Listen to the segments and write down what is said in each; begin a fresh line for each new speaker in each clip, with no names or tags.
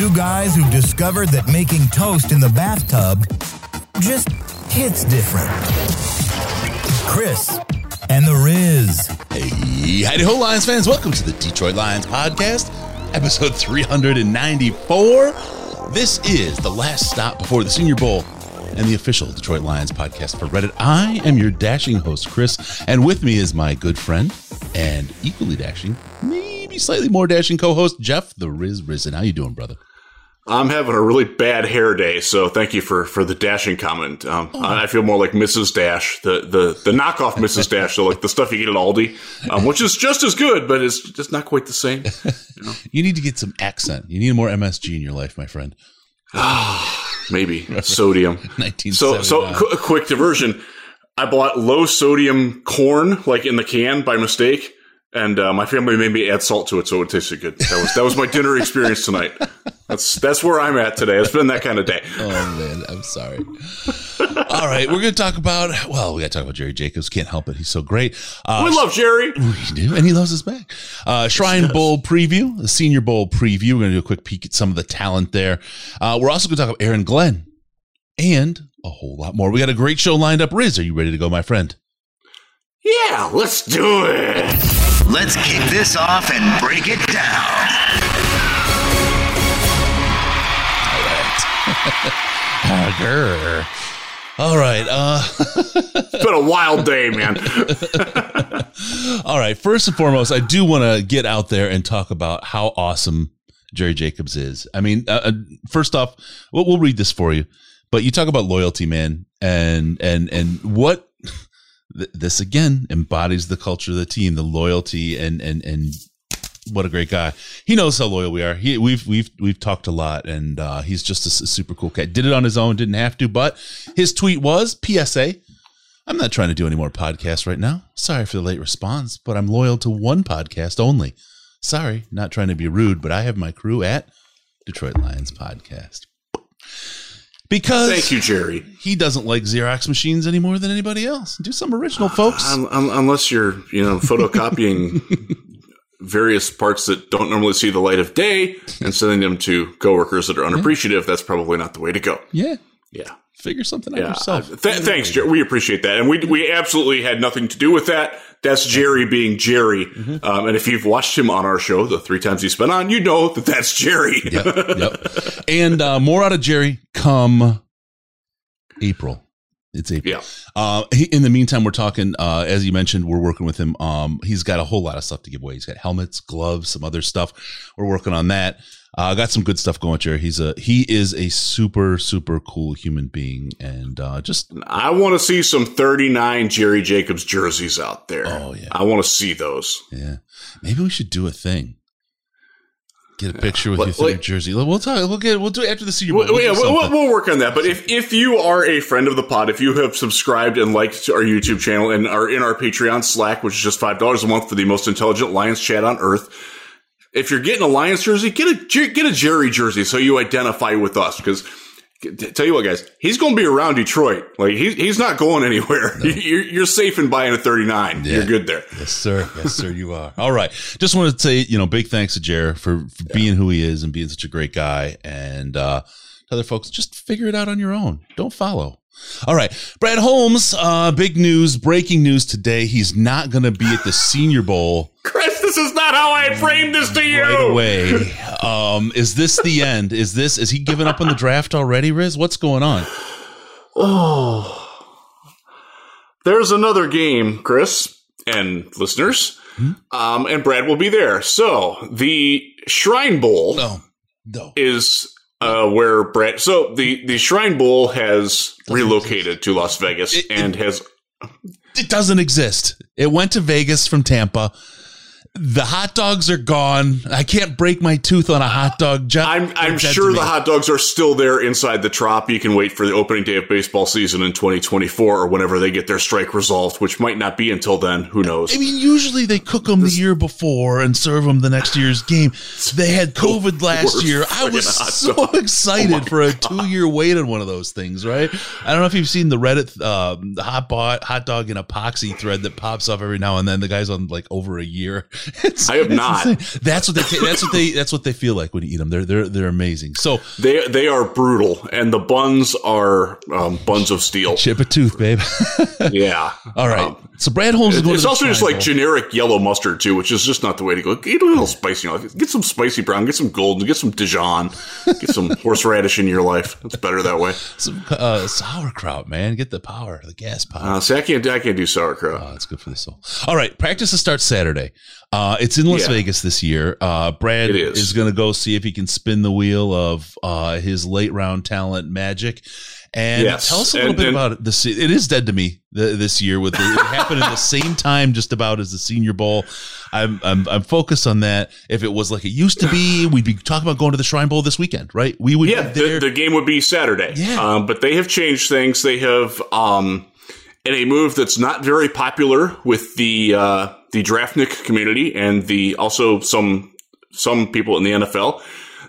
two guys who've discovered that making toast in the bathtub just hits different. Chris and the Riz.
Hey, howdy ho, Lions fans. Welcome to the Detroit Lions podcast, episode 394. This is the last stop before the Senior Bowl and the official Detroit Lions podcast for Reddit. I am your dashing host, Chris, and with me is my good friend and equally dashing, maybe slightly more dashing co-host, Jeff the Riz Risdon. How you doing, brother?
I'm having a really bad hair day, so thank you for for the dashing comment. Um, I feel more like Mrs. Dash, the the the knockoff Mrs. Dash, so like the stuff you get at Aldi, um, which is just as good, but it's just not quite the same. You know?
You need to get some accent. You need more MSG in your life, my friend.
Maybe sodium.
1979.
So so qu- a quick diversion. I bought low sodium corn like in the can by mistake, and uh, my family made me add salt to it so it tasted good. That was that was my dinner experience tonight. That's that's where I'm at today. It's been that kind of day.
Oh man, I'm sorry. All right, we're going to talk about. Well, we got to talk about Jerry Jacobs. Can't help it. He's so great. Uh,
We love Jerry.
we do, and he loves us back. Uh, Shrine Bowl preview, the Senior Bowl preview. We're going to do a quick peek at some of the talent there. Uh, we're also going to talk about Aaron Glenn and a whole lot more. We got a great show lined up. Riz, are you ready to go, my friend?
Yeah, let's do it.
Let's kick this off and break it down.
Grr. All right. Uh,
It's been a wild day, man.
all right. First and foremost, I do want to get out there and talk about how awesome Jerry Jacobs is. I mean, uh, uh, first off, we'll, we'll read this for you, but you talk about loyalty, man, and and and what th- this again embodies the culture of the team, the loyalty, and and and what a great guy. He knows how loyal we are. He we've we've we've talked a lot, and uh, he's just a super cool cat. Did it on his own, didn't have to, but his tweet was PSA. I'm not trying to do any more podcasts right now. Sorry for the late response, but I'm loyal to one podcast only. Sorry, not trying to be rude, but I have my crew at Detroit Lions Podcast. Because
Thank you, Jerry.
he doesn't like Xerox machines any more than anybody else. Do some original, folks.
Um, um, unless you're, you know, photocopying various parts that don't normally see the light of day and sending them to coworkers that are unappreciative, that's probably not the way to go.
yeah,
Yeah.
figure something out
Yeah.
yourself.
Uh, th- thanks, Jerry. We appreciate that. And we, we absolutely had nothing to do with that. That's Jerry being Jerry.
Mm-hmm.
Um, and if you've watched him on our show, the three times he's been on, you know that that's Jerry.
yep, yep. And uh, more out of Jerry come April. It's April.
Yeah.
Uh, he, in the meantime, we're talking. Uh, as you mentioned, we're working with him. Um, he's got a whole lot of stuff to give away. He's got helmets, gloves, some other stuff. We're working on that. Uh, got some good stuff going, Jerry. He's a he is a super super cool human being, and uh, just
I want to see some 39 Jerry Jacobs jerseys out there.
Oh, yeah.
I want to see those.
yeah. Maybe we should do a thing. Get a picture with
Like-
you through your
like-
jersey. We'll talk. We'll get. We'll do it after the Senior Bowl.
We'll yeah, we'll, we'll, work on that. But if, if you are a friend of the pod, if you have subscribed and liked our YouTube channel and are in our Patreon Slack, which is just five dollars a month for the most intelligent Lions chat on earth, if you're getting a Lions jersey, get a get a Jerry jersey so you identify with us. Because tell you what, guys, he's going to be around Detroit. Like he's he's not going anywhere. You're, you're safe in buying a 39.
Yeah.
You're good there.
Yes, sir. Yes, sir. You are. All right. Just want to say, you know, big thanks to Jer for, for being who he is and being such a great guy. And uh, to other folks, just figure it out on your own. Don't follow. All right. Brad Holmes, uh, big news, breaking news today. He's not going to be at the Senior Bowl
this is not how I framed this to you.
right away. Um, is this the end? Is this, is he giving up on the draft already, Riz? What's going on?
Oh. There's another game, Chris and listeners. Um, and Brad will be there. So the Shrine Bowl
No, no.
is uh, where Brad. So the the Shrine Bowl has relocated to Las Vegas
It- it-
and has
It doesn't exist. It went to Vegas from Tampa. The hot dogs are gone. I can't break my tooth on a hot dog.
I'm, I'm sure the hot dogs are still there inside the trop. You can wait for the opening day of baseball season in 2024 or whenever they get their strike resolved, which might not be until then. Who knows?
I mean, usually they cook them the year before and serve them the next year's game. They had COVID last year. I was so
dog. Oh
excited for a two-year wait on one of those things, right? I don't know if you've seen the Reddit um, hot bot, hot dog and epoxy thread that pops up every now and then. The guy's on like over a year.
I have not.
insane. That's what they. that's what they. That's what they feel like when you eat them. They're they're they're amazing. So
They they are brutal, and the buns are um, buns of steel.
chip a tooth, babe.
Yeah.
All right.
Um,
so Brad Holmes is going
it's also just like
Bowl.
generic yellow mustard too, which is just not the way to go. Get a little spicy, you know, get some spicy brown, get some golden, get some Dijon, get some horseradish in your life. It's better that way.
some uh, sauerkraut, man. Get the power, the gas power.
Uh, see, I can't, I can't do sauerkraut.
Oh, it's good for the soul. All right, practice starts Saturday. Uh, it's in Las
Yeah.
Vegas this year. Uh, Brad
It is.
going to go see if he can spin the wheel of uh, his late round talent magic. And
Yes.
tell us a little
And-
bit
and-
about it. This it is dead to me th- this year. With the, it happened at the same time, just about as the Senior Bowl. I'm, I'm I'm focused on that. If it was like it used to be, we'd be talking about going to the Shrine Bowl this weekend, right? We would
yeah,
there.
the, the game would be Saturday.
Yeah.
Um, but they have changed things. They have, um, in a move that's not very popular with the uh, the draftnik community and the also some some people in the NFL.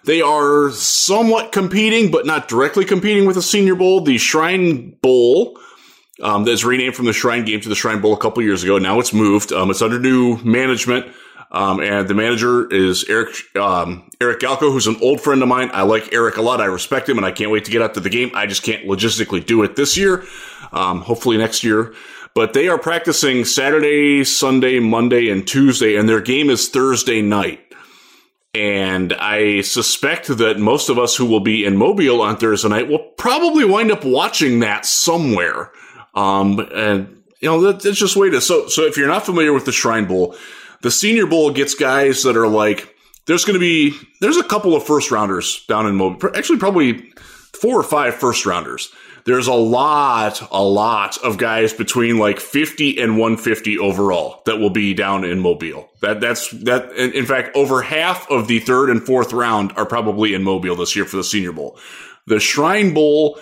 They are somewhat competing, but not directly competing with the Senior Bowl. The Shrine Bowl um, that's renamed from the Shrine Game to the Shrine Bowl a couple years ago. Now it's moved. Um, it's under new management. Um, and the manager is Eric um, Eric Galko, who's an old friend of mine. I like Eric a lot. I respect him, and I can't wait to get out to the game. I just can't logistically do it this year. Um, hopefully next year. But they are practicing Saturday, Sunday, Monday, and Tuesday, and their game is Thursday night. And I suspect that most of us who will be in Mobile on Thursday night will probably wind up watching that somewhere. Um, and you know, that, that's just way to, so, so if you're not familiar with the Shrine Bowl, the Senior Bowl gets guys that are like, there's going to be, there's a couple of first rounders down in Mobile, actually probably four or five first rounders. There's a lot, a lot of guys between like 50 and 150 overall that will be down in Mobile. That, that's, that, in fact, over half of the third and fourth round are probably in Mobile this year for the Senior Bowl. The Shrine Bowl,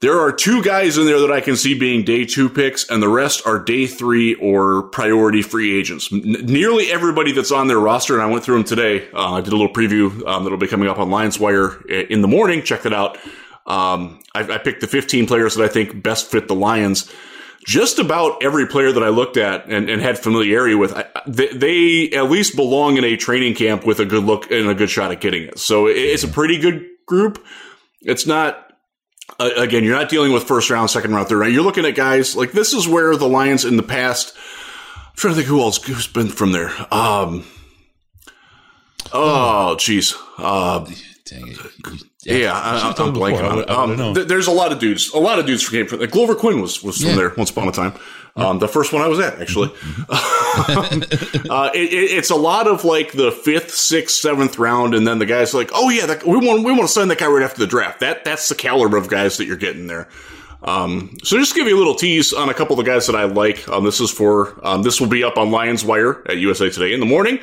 there are two guys in there that I can see being day two picks, and the rest are day three or priority free agents. N- nearly everybody that's on their roster, and I went through them today. Uh, I did a little preview um, that'll be coming up on Lions Wire in the morning. Check that out. Um, I, I picked the 15 players that I think best fit the Lions. Just about every player that I looked at and, and had familiarity with, I, they, they at least belong in a training camp with a good look and a good shot at getting it. So it, it's a pretty good group. It's not uh, again, you're not dealing with first round, second round, third round. You're looking at guys like this is where the Lions in the past. I'm trying to think who else who's been from there. Um, oh, jeez. Uh,
Dang it.
yeah, I,
should've told
I'm blanking
before.
On it. Um, th- there's a lot of dudes. A lot of dudes for came from. Like Glover Quinn was was from
Yeah.
there once upon a time. Um, the first one I was at, actually.
Mm-hmm.
uh, it, it, it's a lot of like the fifth, sixth, seventh round, and then the guys like, oh yeah, that, we want we want to sign that guy right after the draft. That that's the caliber of guys that you're getting there. Um, so just to give you a little tease on a couple of the guys that I like. Um, this is for um, this will be up on Lions Wire at USA Today in the morning.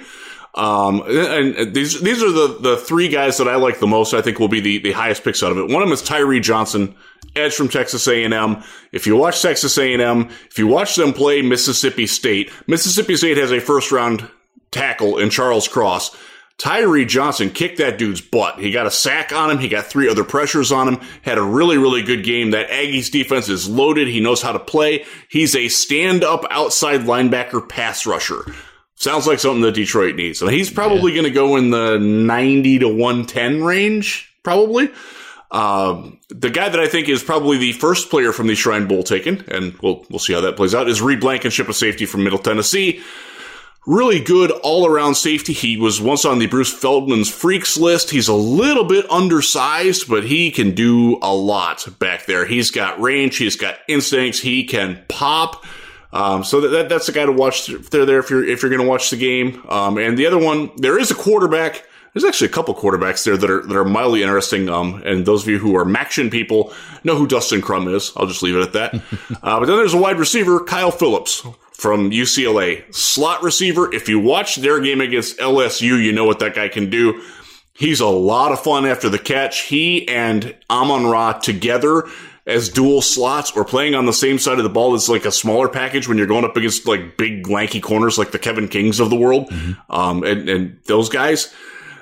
Um, and these these are the the three guys that I like the most. I think will be the the highest picks out of it. One of them is Tyree Johnson, edge from Texas A and M. If you watch Texas A and M, if you watch them play Mississippi State, Mississippi State has a first round tackle in Charles Cross. Tyree Johnson kicked that dude's butt. He got a sack on him. He got three other pressures on him. Had a really, really good game. That Aggies defense is loaded. He knows how to play. He's a stand up outside linebacker pass rusher. Sounds like something that Detroit needs. And he's probably going to go in the 90 to 110 range, probably. Um, the guy that I think is probably the first player from the Shrine Bowl taken, and we'll, we'll see how that plays out, is Reed Blankenship, a safety from Middle Tennessee really good all around safety. He was once on the Bruce Feldman's freaks list. He's a little bit undersized, but he can do a lot back there. He's got range. He's got instincts. He can pop. Um, so that, that, that's the guy to watch there, there if you're, if you're going to watch the game. Um, and the other one, there is a quarterback. There's actually a couple quarterbacks there that are, that are mildly interesting. Um, and those of you who are MACtion people know who Dustin Crum is. I'll just leave it at that. uh, but then there's a wide receiver, Kyle Phillips from UCLA, slot receiver. If you watch their game against LSU, you know what that guy can do. He's a lot of fun after the catch. He and Amon Ra together as dual slots or playing on the same side of the ball is like a smaller package when you're going up against like big lanky corners like the Kevin Kings of the world. Mm-hmm. Um, and, and those guys,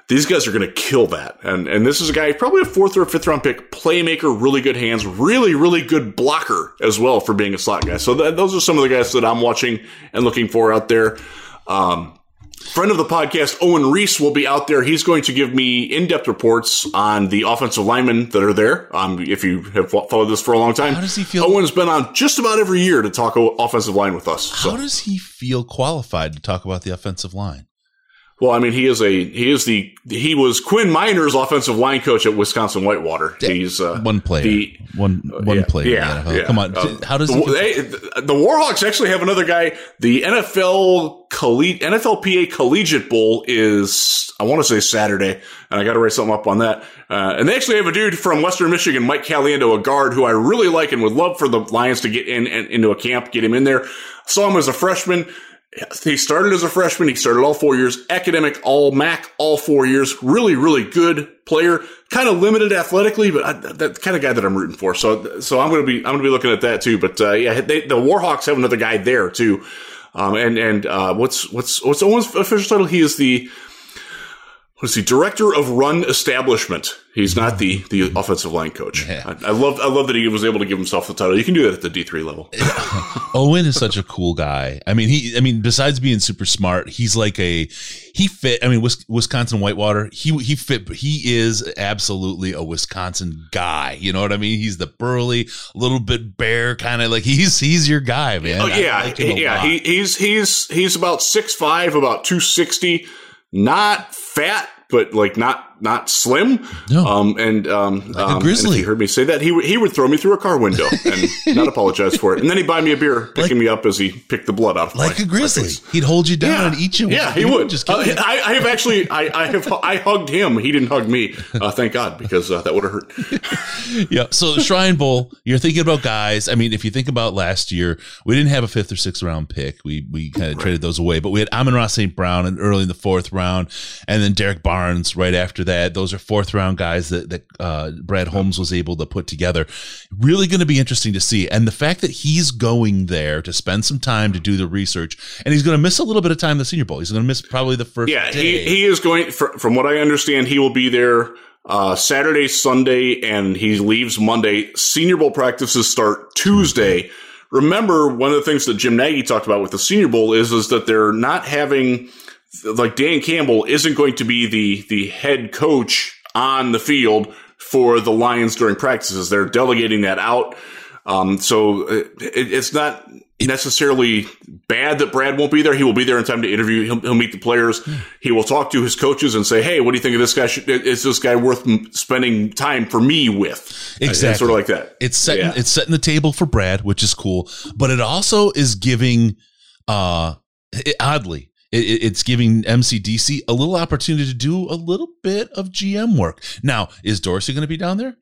these guys are going to kill that. And, and this is a guy, probably a fourth or fifth round pick, playmaker, really good hands, really, really good blocker as well for being a slot guy. So th- those are some of the guys that I'm watching and looking for out there. Um, Friend of the podcast, Owen Reese, will be out there. He's going to give me in-depth reports on the offensive linemen that are there. Um, if you have followed this for a long time,
how does he feel?
Owen's been on just about every year to talk offensive line with us.
So. How does he feel qualified to talk about the offensive line?
Well, I mean, he is a he is the he was Quinn Meinerz's offensive line coach at Wisconsin Whitewater. He's uh,
one player, the, one one
yeah,
player.
Yeah, yeah,
come on. Uh, How does
the, they, the Warhawks actually have another guy? The NFL Colleg- NFLPA Collegiate Bowl is I want to say Saturday, and I got to write something up on that. Uh, and they actually have a dude from Western Michigan, Mike Caliendo, a guard who I really like and would love for the Lions to get in, in into a camp, get him in there. Saw him as a freshman he started as a freshman. He started all four years, academic, all MAC, all four years. Really, really good player. Kind of limited athletically, but I, that kind of guy that I'm rooting for. So, so I'm going to be, I'm going to be looking at that too. But, uh, yeah, they, the Warhawks have another guy there too. Um, and, and, uh, what's, what's, what's Owen's official title? He is the, what is he? Director of Run Establishment. He's not the the offensive line coach. Yeah. I, I, love I love that he was able to give himself the title. You can do that at the D three level.
Owen is such a cool guy. I mean, he. I mean, besides being super smart, he's like a he fit. I mean, Wisconsin Whitewater. He he fit. He is absolutely a Wisconsin guy. You know what I mean? He's the burly, little bit bear kind of like he's he's your guy, man.
Oh yeah, like yeah. He, he's he's he's about six five, about two sixty not fat, but like not not slim.
No.
Um, and um,
like
um,
grizzly.
And he heard me say that, he would he would throw me through a car window and not apologize for it. And then he'd buy me a beer, picking like, me up as he picked the blood out of
like
my,
a grizzly. He'd hold you down
yeah.
and eat you.
Yeah, he would. Just uh, I, I, have actually I, I have I hugged him. He didn't hug me. Uh, thank God because uh, that would have
hurt. yeah. So Shrine Bowl, you're thinking about guys. I mean, if you think about last year, we didn't have a fifth or sixth round pick. We we kind of right. traded those away, but we had Amon Ra St. Brown and early in the fourth round, and then Derrick Barnes right after that. Those are fourth round guys that that uh, Brad Holmes was able to put together. Really going to be interesting to see, and the fact that he's going there to spend some time to do the research, and he's going to miss a little bit of time in the Senior Bowl. He's going to miss probably the first.
Yeah, he he is going. From what I understand, he will be there. Uh, Saturday, Sunday, and he leaves Monday. Senior Bowl practices start Tuesday. Remember, one of the things that Jim Nagy talked about with the Senior Bowl is is that they're not having like Dan Campbell isn't going to be the the head coach on the field for the Lions during practices. They're delegating that out. Um, so uh, it, it's not necessarily bad that Brad won't be there. He will be there in time to interview. He'll, he'll meet the players. He will talk to his coaches and say, "Hey, what do you think of this guy? Is this guy worth spending time for me with?"
Exactly,
sort of like that.
It's setting yeah. it's setting the table for Brad, which is cool. But it also is giving, uh, it, oddly, it, it's giving MCDC a little opportunity to do a little bit of GM work. Now, is Dorsey going to be down there?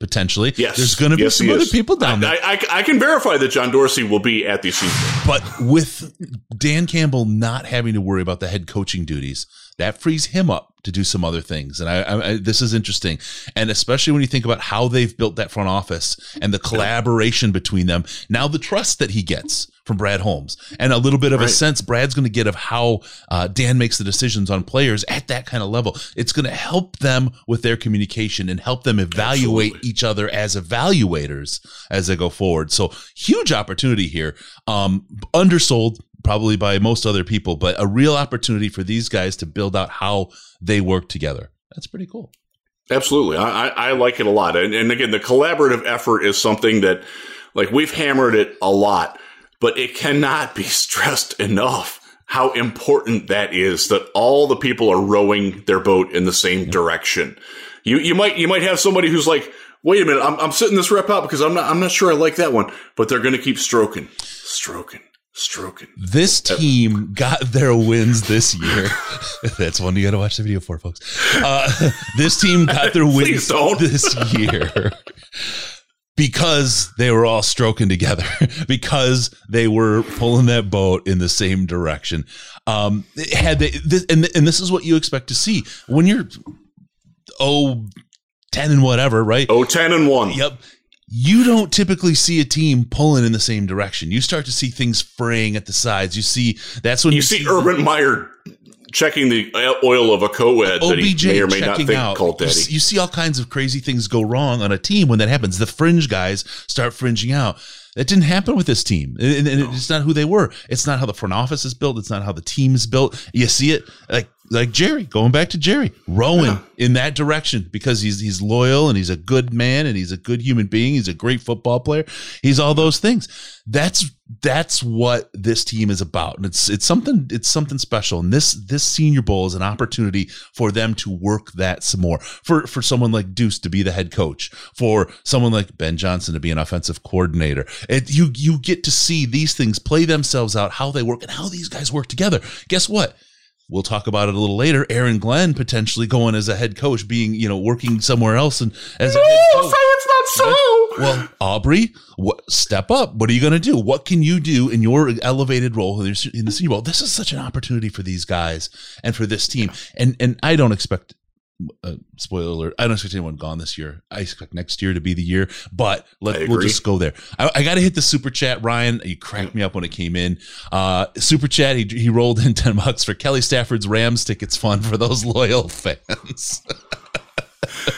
Potentially.
Yes.
There's going to be
yes,
some other people down there.
I, I, I, can verify that John Dorsey will be at the season.
But with Dan Campbell not having to worry about the head coaching duties, that frees him up to do some other things. And I, I, this is interesting. And especially when you think about how they've built that front office and the collaboration between them. Now, the trust that he gets from Brad Holmes and a little bit of right. a sense Brad's going to get of how uh, Dan makes the decisions on players at that kind of level. It's going to help them with their communication and help them evaluate Absolutely. each other as evaluators as they go forward. So huge opportunity here. Um, undersold probably by most other people, but a real opportunity for these guys to build out how they work together. That's pretty cool.
Absolutely. I, I like it a lot. And, and again, the collaborative effort is something that, like, we've hammered it a lot but it cannot be stressed enough how important that is that all the people are rowing their boat in the same direction. You, you might, you might have somebody who's like, wait a minute, I'm, I'm sitting this rep out because I'm not, I'm not sure I like that one, but they're going to keep stroking, stroking, stroking.
This team got their wins this year. That's one you got to watch the video for, folks. Uh, this team got their wins this year because they were all stroking together, because they were pulling that boat in the same direction. Um, had they, this, and, and this is what you expect to see when you're, oh, 10 and whatever, right?
Oh, 10 and 1.
Yep. You don't typically see a team pulling in the same direction. You start to see things fraying at the sides. You see that's when
You see Urban Meyer checking the oil of a co-ed that he may or may not think
out. You,
daddy.
s- you see all kinds of crazy things go wrong on a team when that happens. The fringe guys start fringing out. That didn't happen with this team, and, and it's not who they were. It's not how the front office is built. It's not how the team is built. You see it like like Jerry going back to Jerry rowing in that direction because he's he's loyal and he's a good man and he's a good human being. He's a great football player. He's all those things. That's that's what this team is about, and it's it's something it's something special. And this this Senior Bowl is an opportunity for them to work that some more. For for someone like Duce to be the head coach, for someone like Ben Johnson to be an offensive coordinator. It, you you get to see these things play themselves out, how they work, and how these guys work together. Guess what? We'll talk about it a little later. Aaron Glenn potentially going as a head coach, being you know working somewhere else and as a head coach.
say it's not so.
Well, Aubrey, what, step up. What are you going to do? What can you do in your elevated role in the in the Senior Bowl? This is such an opportunity for these guys and for this team. And and I don't expect. Uh, spoiler alert! I don't expect anyone gone this year. I expect next year to be the year, but let, we'll just go there. I, I got to hit the super chat, Ryan. You cracked me up when it came in. Uh, super chat. He, he rolled in ten bucks for Kelly Stafford's Rams tickets fund for those loyal fans.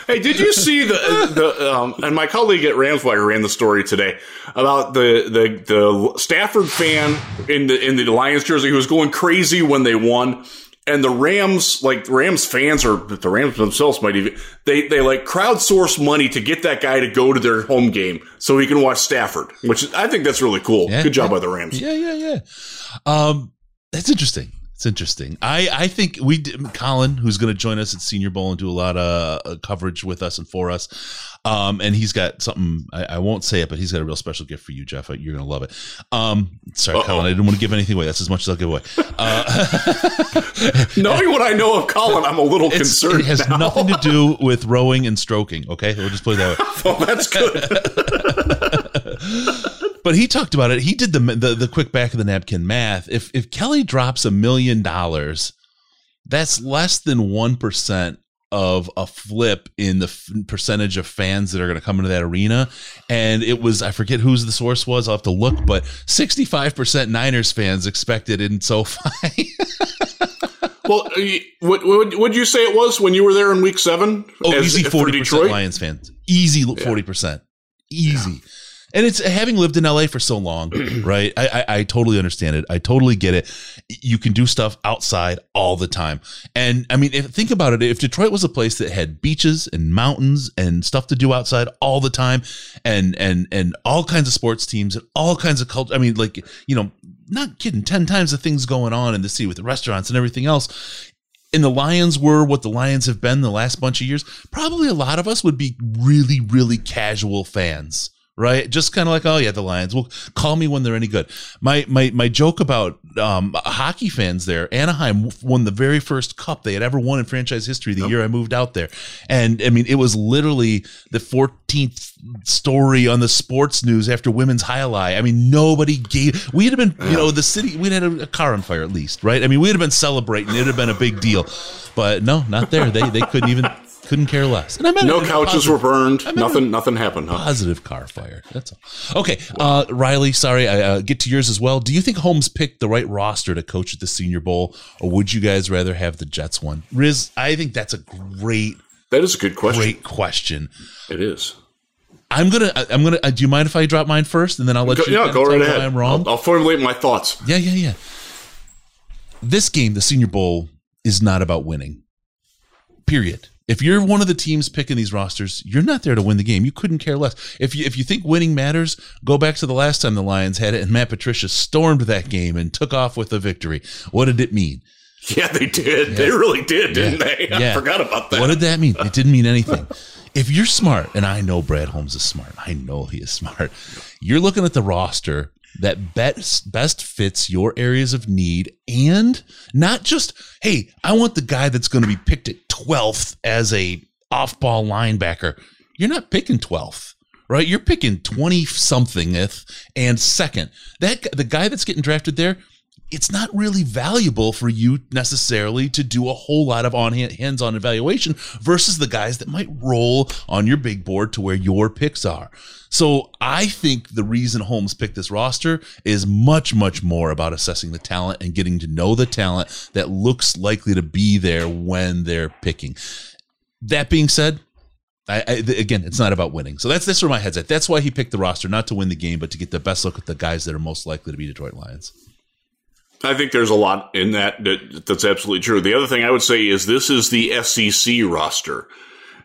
Hey, did you see the the um, and my colleague at Ramswire ran the story today about the the the Stafford fan in the in the Lions jersey who was going crazy when they won. And the Rams, like the Rams fans or the Rams themselves might even they they like crowdsource money to get that guy to go to their home game so he can watch Stafford, which I think that's really cool.
Yeah,
Good job
yeah.
by the Rams.
Yeah, yeah, yeah. Um, that's interesting. It's interesting. I I think we did, Colin, who's going to join us at Senior Bowl and do a lot of uh, coverage with us and for us. Um, and he's got something I, I won't say it, but he's got a real special gift for you, Jeff. You're going to love it. Um, sorry,
Uh-oh.
Colin, I didn't want to give anything away. That's as much as I'll give away. Uh,
Knowing what I know of Colin, I'm a little concerned.
it has
now.
nothing to do with rowing and stroking. Okay, we'll just put it that way.
Well, that's good.
But he talked about it. He did the, the the quick back of the napkin math. If if Kelly drops a million dollars, that's less than one percent of a flip in the f- percentage of fans that are going to come into that arena. And it was I forget whose the source was. I'll have to look, but sixty five percent Niners fans expected it in SoFi.
Well, what what would you say it was when you were there in Week Seven?
oh,
As-
easy forty percent
Detroit?
Lions fans. Easy forty percent. Easy. And it's having lived in LA for so long, right? I, I I totally understand it. I totally get it. You can do stuff outside all the time, and I mean, if, think about it. If Detroit was a place that had beaches and mountains and stuff to do outside all the time, and and and all kinds of sports teams and all kinds of culture. I mean, like you know, not kidding. Ten times the things going on in the city with the restaurants and everything else and the Lions were what the Lions have been the last bunch of years, probably a lot of us would be really, really casual fans, right? Just kind of like, oh yeah, the Lions. Well, call me when they're any good. My my my joke about um, hockey fans there, Anaheim won the very first cup they had ever won in franchise history the year I moved out there, and I mean it was literally the 14th story on the sports news after women's highlight. I mean nobody gave. We'd have been, you know, the city. We'd had a, a car on fire at least, right? I mean we'd have been celebrating. It'd have been a big deal, but no, not there. They they couldn't even couldn't care less. And I meant
No
it in a
couches
positive-
were burned. Nothing. Nothing happened. Huh?
positive car fire. That's all. Okay, uh, Riley. Sorry, I uh, get to yours as well. Do you think Holmes picked the right roster to coach at the Senior Bowl, or would you guys rather have the Jets one? Riz, I think that's a great,
That is a good question.
great question.
It is.
I'm gonna, I'm gonna. Uh, do you mind if I drop mine first, and then I'll let
Go,
you?
yeah, go right ahead.
I'm wrong.
I'll, I'll formulate my thoughts.
Yeah, yeah, yeah. This game, the Senior Bowl, is not about winning. Period. If you're one of the teams picking these rosters, you're not there to win the game. You couldn't care less. If you if you think winning matters, go back to the last time the Lions had it and Matt Patricia stormed that game and took off with a victory. What did it mean?
Yeah, they did. They really did, didn't
Yeah.
they? I
Yeah.
forgot about that.
What did that mean? It didn't mean anything. If you're smart, and I know Brad Holmes is smart, I know he is smart. You're looking at the roster that best best fits your areas of need, and not just hey, I want the guy that's going to be picked at 12th as a off-ball linebacker. You're not picking 12th. right? You're picking 20 somethingth and second. That the guy that's getting drafted there, it's not really valuable for you necessarily to do a whole lot of on hands-on evaluation versus the guys that might roll on your big board to where your picks are. So I think the reason Holmes picked this roster is much, much more about assessing the talent and getting to know the talent that looks likely to be there when they're picking. That being said, I, I, again, it's not about winning. So that's that's where my head's at. That's why he picked the roster, not to win the game, but to get the best look at the guys that are most likely to be Detroit Lions.
I think there's a lot in that, that that's absolutely true. The other thing I would say is this is the SEC roster.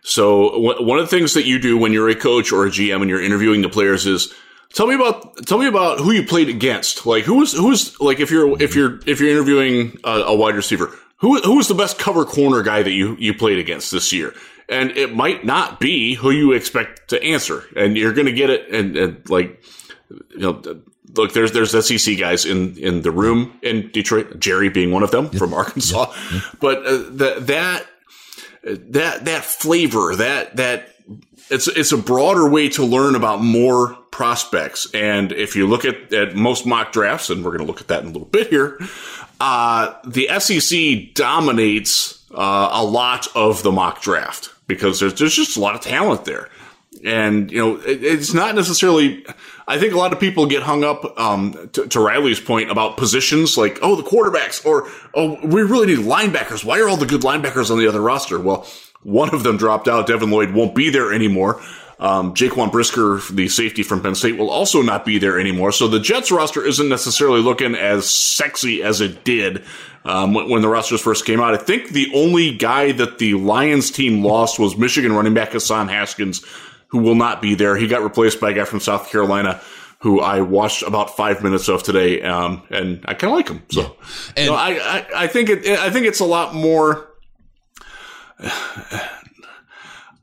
So w- one of the things that you do when you're a coach or a GM and you're interviewing the players is tell me about tell me about who you played against. Like who was who's like if you're if you're if you're interviewing a, a wide receiver, who who was the best cover corner guy that you you played against this year? And it might not be who you expect to answer, and you're going to get it. And, and like you know, look, there's there's SEC guys in in the room in Detroit, Jerry being one of them from Arkansas, but uh, that that that that flavor that that it's it's a broader way to learn about more prospects. And if you look at, at most mock drafts, and we're going to look at that in a little bit here, uh, the SEC dominates uh, a lot of the mock draft because there's there's just a lot of talent there. And you know, it, it's not necessarily. I think a lot of people get hung up um, to, to, Riley's point about positions, like oh the quarterbacks, or oh we really need linebackers. Why are all the good linebackers on the other roster? Well, one of them dropped out. Devin Lloyd won't be there anymore. Um, Jaquan Brisker, the safety from Penn State, will also not be there anymore. So the Jets roster isn't necessarily looking as sexy as it did um, when, the rosters first came out. I think the only guy that the Lions team lost was Michigan running back Hassan Haskins, who will not be there. He got replaced by a guy from South Carolina who I watched about five minutes of today, um, and I kind of like him. So, yeah. and I, I, I think it, I think it's a lot more.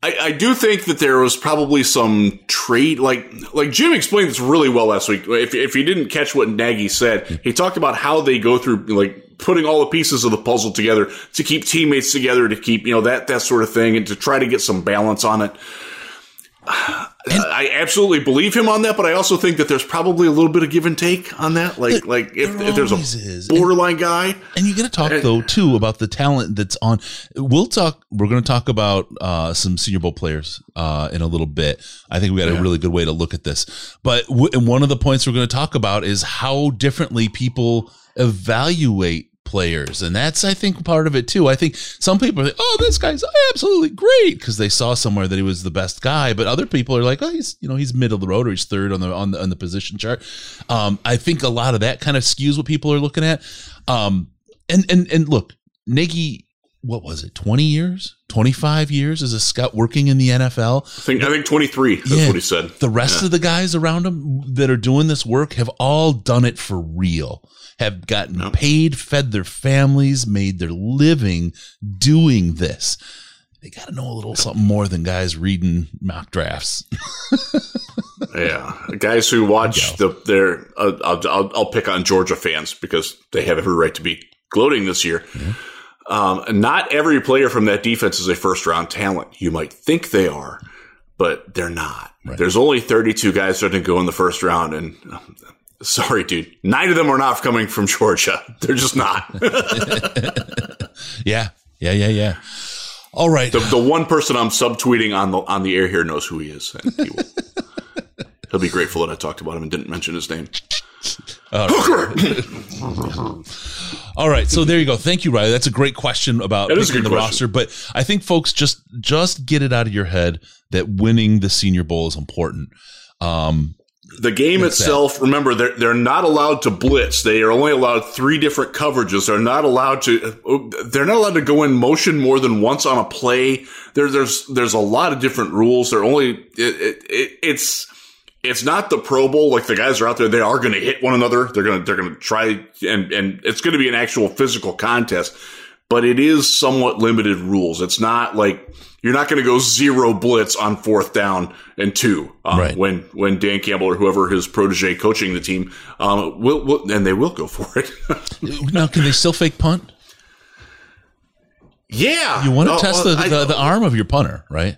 I, I, do think that there was probably some trade, like like Jim explained this really well last week. If if you didn't catch what Nagy said, he talked about how they go through like putting all the pieces of the puzzle together to keep teammates together, to keep you know that that sort of thing, and to try to get some balance on it. And I absolutely believe him on that, but I also think that there's probably a little bit of give and take on that. Like, it, like if, if there's a is. borderline
and,
guy,
and you got to talk and, though too about the talent that's on. We'll talk. We're going to talk about uh, some Senior Bowl players uh, in a little bit. I think we got yeah. a really good way to look at this. But w- one of the points we're going to talk about is how differently people evaluate players. And that's, I think, part of it too. I think some people are like, oh, this guy's absolutely great because they saw somewhere that he was the best guy. But other people are like, oh, he's, you know, he's middle of the road or he's third on the, on the, on the position chart. Um, I think a lot of that kind of skews what people are looking at. Um, and, and, and look, Nagy, what was it, 20 years, 25 years as a scout working in the NFL?
I think, I think 23. That's yeah, what he said.
The rest yeah. of the guys around him that are doing this work have all done it for real have gotten no. paid, fed their families, made their living doing this. They got to know a little something more than guys reading mock drafts.
yeah, guys who watch the their. Uh, I'll, I'll, I'll pick on Georgia fans because they have every right to be gloating this year. Um, not every player from that defense is a first round talent. You might think they are, but they're not. Right. There's only 32 guys that didn't go in the first round, and Sorry, dude. Nine of them are not coming from Georgia. They're just not.
yeah. Yeah. Yeah. Yeah. All right.
The, the one person I'm subtweeting on the on the air here knows who he is. And he will, he'll be grateful that I talked about him and didn't mention his name.
All right. All right. So there you go. Thank you, Riley. That's a great question about picking the question. roster. But I think folks just just get it out of your head that winning the Senior Bowl is important. Um,
the game itself, remember, they're, they're not allowed to blitz. They are only allowed three different coverages. They're not allowed to, they're not allowed to go in motion more than once on a play. There, there's, there's a lot of different rules. They're only, it, it, it, it's, it's not the Pro Bowl. Like the guys are out there, they are going to hit one another. They're going to, they're going to try and, and it's going to be an actual physical contest, but it is somewhat limited rules. It's not like, you're not going to go zero blitz on fourth down and two um, right. when when Dan Campbell or whoever his protege coaching the team um, will, will and they will go for it.
now, can they still fake punt?
Yeah,
you want to uh, test the, the, the arm of your punter, right?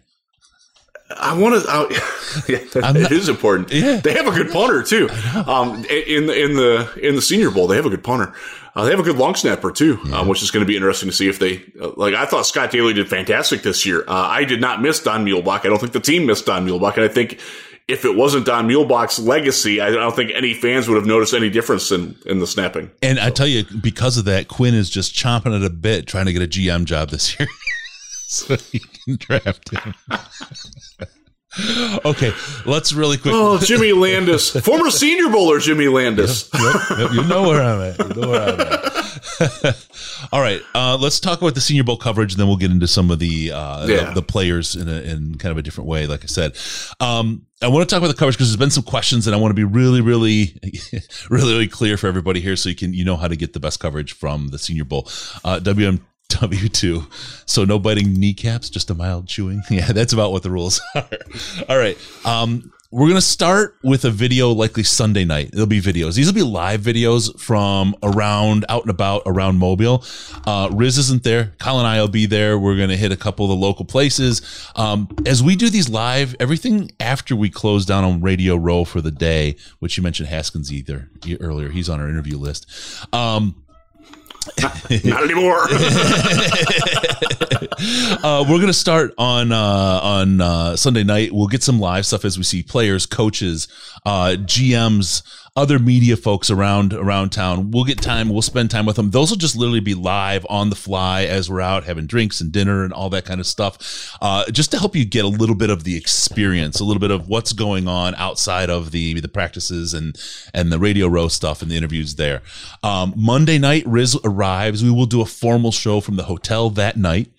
I want to. Yeah, that, it is important.
Yeah.
They have a good punter too. Um, in the in the in the Senior Bowl, they have a good punter. Uh, they have a good long snapper too, um, which is going to be interesting to see if they uh, like. I thought Scott Daly did fantastic this year. Uh, I did not miss Don Muhlbach. I don't think the team missed Don Muhlbach, and I think if it wasn't Don Muhlbach's legacy, I don't think any fans would have noticed any difference in in the snapping.
And I tell you, because of that, Quinn is just chomping at a bit trying to get a GM job this year. so he can draft him. okay, let's really quick.
Oh, Jimmy Landes, former Senior Bowler Jimmy Landes.
Yep, yep, yep, you know where I'm at. You know where I'm at. All right, uh, let's talk about the Senior Bowl coverage, and then we'll get into some of the uh,
yeah.
the, the, players in, a, in kind of a different way. Like I said, um, I want to talk about the coverage because there's been some questions, and I want to be really, really, really, really clear for everybody here, so you can you know how to get the best coverage from the Senior Bowl. Uh, WM W2. So no biting kneecaps, just a mild chewing. Yeah, that's about what the rules are. All right. Um, we're going to start with a video likely Sunday night. It'll be videos. These will be live videos from around, out and about, around Mobile. Uh, Riz isn't there. Kyle and I will be there. We're going to hit a couple of the local places. Um, as we do these live, everything after we close down on Radio Row for the day, which you mentioned Haskins either earlier. He's on our interview list. Um,
not anymore.
uh, we're gonna start on uh, on uh, Sunday night. We'll get some live stuff as we see players, coaches, uh, GMs, other media folks around around town. We'll get time. We'll spend time with them. Those will just literally be live on the fly as we're out having drinks and dinner and all that kind of stuff, uh, just to help you get a little bit of the experience, a little bit of what's going on outside of the the practices and and the radio row stuff and the interviews there. Um, Monday night, Riz arrives. We will do a formal show from the hotel that night.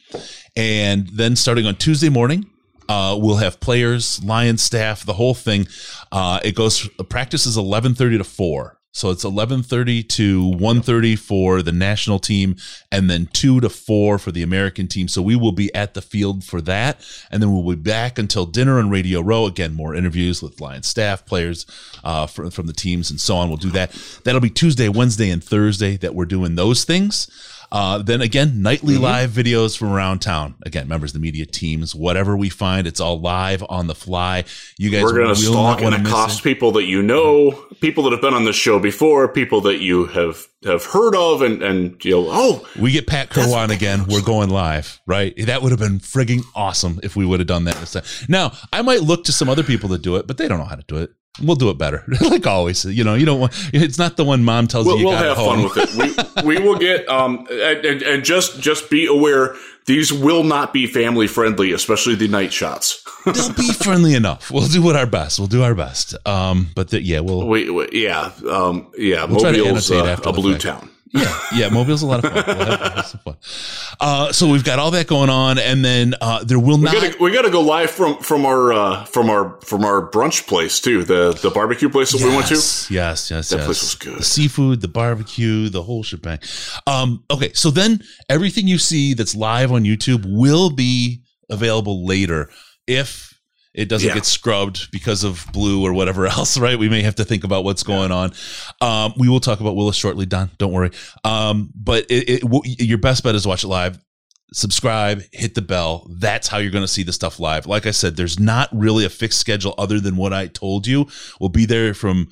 And then starting on Tuesday morning, uh, we'll have players, Lions staff, the whole thing. Uh, it goes practice is eleven thirty to four. So it's eleven thirty to one thirty for the national team, and then two to four for the American team. So we will be at the field for that, and then we'll be back until dinner on Radio Row. Again, more interviews with Lions staff, players uh, from, from the teams, and so on. We'll do that. That'll be Tuesday, Wednesday, and Thursday that we're doing those things. Uh, then again, nightly
Mm-hmm.
live videos from around town. Again, members of the media teams, whatever we find, it's all live on the fly. You guys
We're going to stalk and accost people that you know, people that have been on this show before, people that you have have heard of, and and you know, oh,
We get Pat Kirwan again. We're going live, right? That would have been frigging awesome if we would have done that. Now, I might look to some other people to do it, but they don't know how to do it. We'll do it better, like always. You know, you don't want. It's not the one mom tells
we'll,
you you
we'll have
home.
fun with it. We we will get um and, and, and just just be aware these will not be family friendly, especially the night shots.
They'll be friendly enough. We'll do what our best. We'll do our best. Um, but the, yeah, we'll
we, we yeah um yeah
We'll try to
Mobile's uh,
after
a blue
fact.
town.
Yeah, yeah, Mobile's a lot of fun. We'll have, some fun. Uh, so we've got all that going on, and then uh, there will
We
not.
gotta we gotta go live from from our uh from our from our brunch place too the the barbecue place that we went to.
Yes, yes, yes.
That
yes.
place was good.
The seafood, the barbecue, the whole shebang. Um, okay, so then everything you see that's live on YouTube will be available later if it doesn't
Yeah.
get scrubbed because of blue or whatever else, right? We may have to think about what's going on. Um, we will talk about Willis shortly, Don. Don't worry. Um, but it, it, w- your best bet is watch it live subscribe, hit the bell. That's how you're going to see the stuff live. Like I said, there's not really a fixed schedule other than what I told you. We'll be there from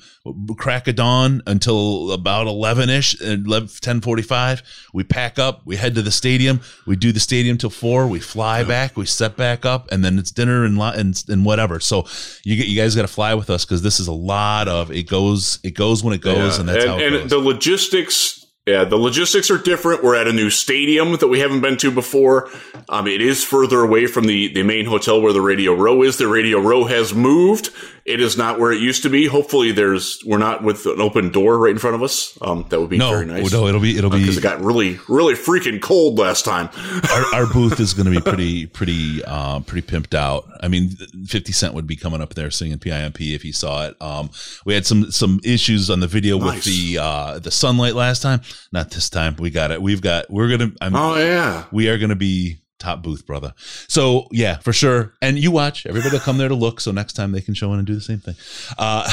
crack of dawn until about 11 ish, 1045. We pack up, we head to the stadium, we do the stadium till four, we fly back, we set back up, and then it's dinner and, and, and whatever. So you get, you guys got to fly with us because this is a lot of, it goes, it goes when it goes.
Yeah.
And that's
and,
how it
and
goes.
the logistics yeah the logistics are different. We're at a new stadium that we haven't been to before. Um, it is further away from the, the main hotel where the radio row is. The radio row has moved. It is not where it used to be. Hopefully there's we're not with an open door right in front of us. Um, that would be
no,
very nice.
No, it'll be, it'll be,
because it got really really freaking cold last time.
Our, our booth is going to be pretty pretty uh, pretty pimped out. I mean, Fifty Cent would be coming up there singing PIMP if he saw it. Um, we had some some issues on the video with the uh, the sunlight last time. Not this time. We got it. We've got. We're gonna. I'm,
oh yeah
we are gonna be top booth, brother. So yeah, for sure. And you watch. Everybody will come there to look. So next time they can show in and do the same thing. Uh,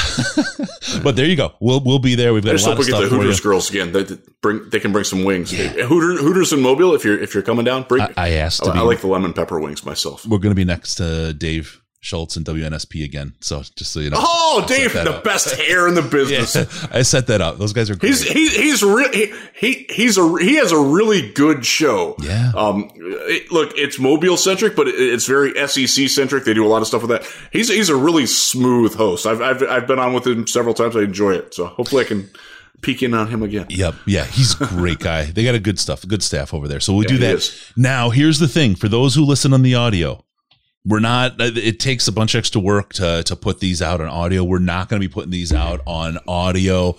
but there you go. We'll we'll be there. We've
I
got a lot
hope
of
we get the
stuff for you.
Hooters girls again. They, bring they can bring some wings. Hooters, Hooters in Mobile. If you're if you're coming down, bring.
I, I asked to
I,
be.
I like the lemon pepper wings myself.
we're going to be next to Dave Schultz and WNSP again. So just so you know.
Oh, Dave, the
up.
best hair in the business.
Yeah, I set that up. Those guys are great.
He's he, he's re- he, he he's a he has a really good show.
Yeah.
Um. it- look, it's mobile centric, but it, it's very SEC centric. They do a lot of stuff with that. He's he's a really smooth host. I've I've I've been on with him several times. I enjoy it. So hopefully I can peek in on him again.
Yep. Yeah. He's a great guy. They got a good stuff, good staff over there. So we'll do
he
that. Now, here's the thing for those who listen on the audio, we're not, it takes a bunch of extra work to, to put these out on audio. We're not going to be putting these out on audio.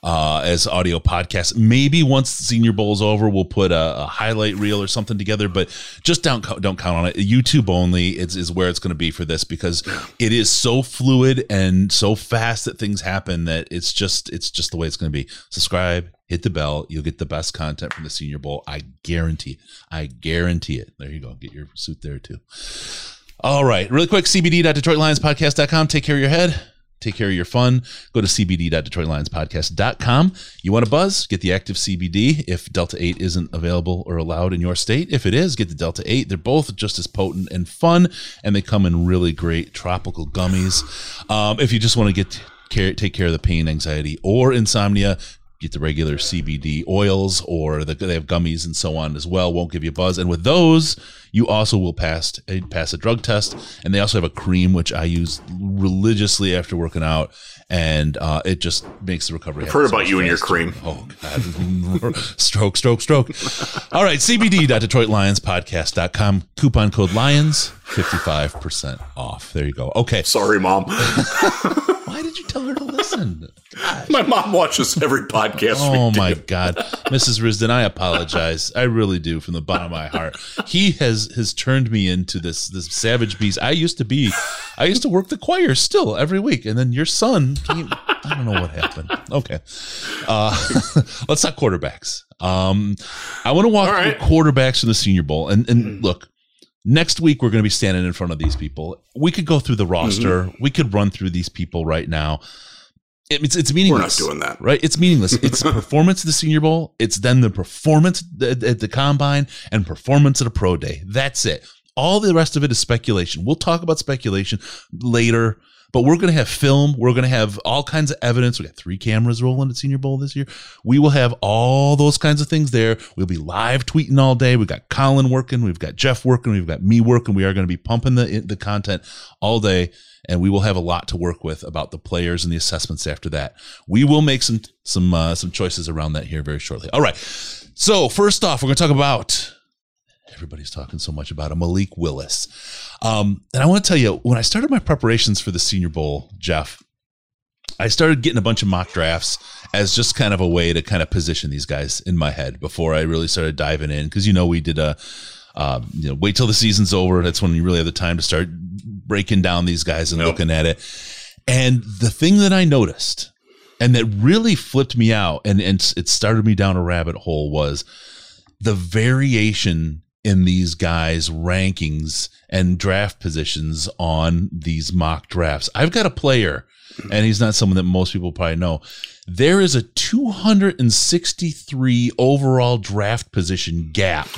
Uh, as audio podcasts, maybe once Senior Bowl's over, we'll put a, a highlight reel or something together. But just don't don't count on it. YouTube only is, is where it's going to be for this because it is so fluid and so fast that things happen that it's just it's just the way it's going to be. Subscribe, hit the bell. You'll get the best content from the Senior Bowl. I guarantee it. I guarantee it. There you go. Get your suit there too. All right. Really quick, cbd.detroitlionspodcast.com. Take care of your head. Take care of your fun. Go to cbd.detroitlionspodcast.com. You want a buzz? Get the active CBD if Delta 8 isn't available or allowed in your state. If it is, get the Delta 8. They're both just as potent and fun, and they come in really great tropical gummies. Um, if you just want to get care, take care of the pain, anxiety, or insomnia, get the regular CBD oils or the, they have gummies and so on as well. Won't give you a buzz. And with those, you also will pass a, pass a drug test. And they also have a cream which I use religiously after working out, and uh, it just makes the recovery.
I've heard about you and your cream.
Oh God! stroke, stroke, stroke. All right, CBD.DetroitLionsPodcast.com. Coupon code Lions, fifty five percent off. There you go. Okay.
Sorry, mom.
Why did you tell her to listen?
My mom watches every podcast.
Oh
we do.
my God, Mrs. Risdon, I apologize. I really do from the bottom of my heart. He has has turned me into this this savage beast. I used to be, I used to work the choir still every week, and then your son came. I don't know what happened. Okay, uh, let's talk quarterbacks. Um, I want to walk
right.
through quarterbacks in the Senior Bowl, and and look. Next week we're going to be standing in front of these people. We could go through the roster.
Mm-hmm.
We could run through these people right now. It- It's it's
We're
meaningless
not doing that.
right? It's meaningless. It's the performance of the Senior Bowl. It's then the performance at, at the combine and performance at a pro day. That's it. All the rest of it is speculation. We'll talk about speculation later, but we're going to have film. We're going to have all kinds of evidence. We got three cameras rolling at Senior Bowl this year. We will have all those kinds of things there. We'll be live tweeting all day. We've got Colin working. We've got Jeff working. We've got me working. We are going to be pumping the the content all day and we will have a lot to work with about the players and the assessments after that. We will make some some uh, some choices around that here very shortly. All right. So first off, we're going to talk about everybody's talking so much about him, Malik Willis. Um, and I want to tell you, when I started my preparations for the Senior Bowl, Jeff, I started getting a bunch of mock drafts as just kind of a way to kind of position these guys in my head before I really started diving in. Because you know we did a um, you know wait till the season's over. That's when you really have the time to start breaking down these guys and
Yep.
looking at it. And the thing that I noticed and that really flipped me out and, and it started me down a rabbit hole was the variation in these guys' rankings and draft positions on these mock drafts. I've got a player, and he's not someone that most people probably know. There is a 263 overall draft position gap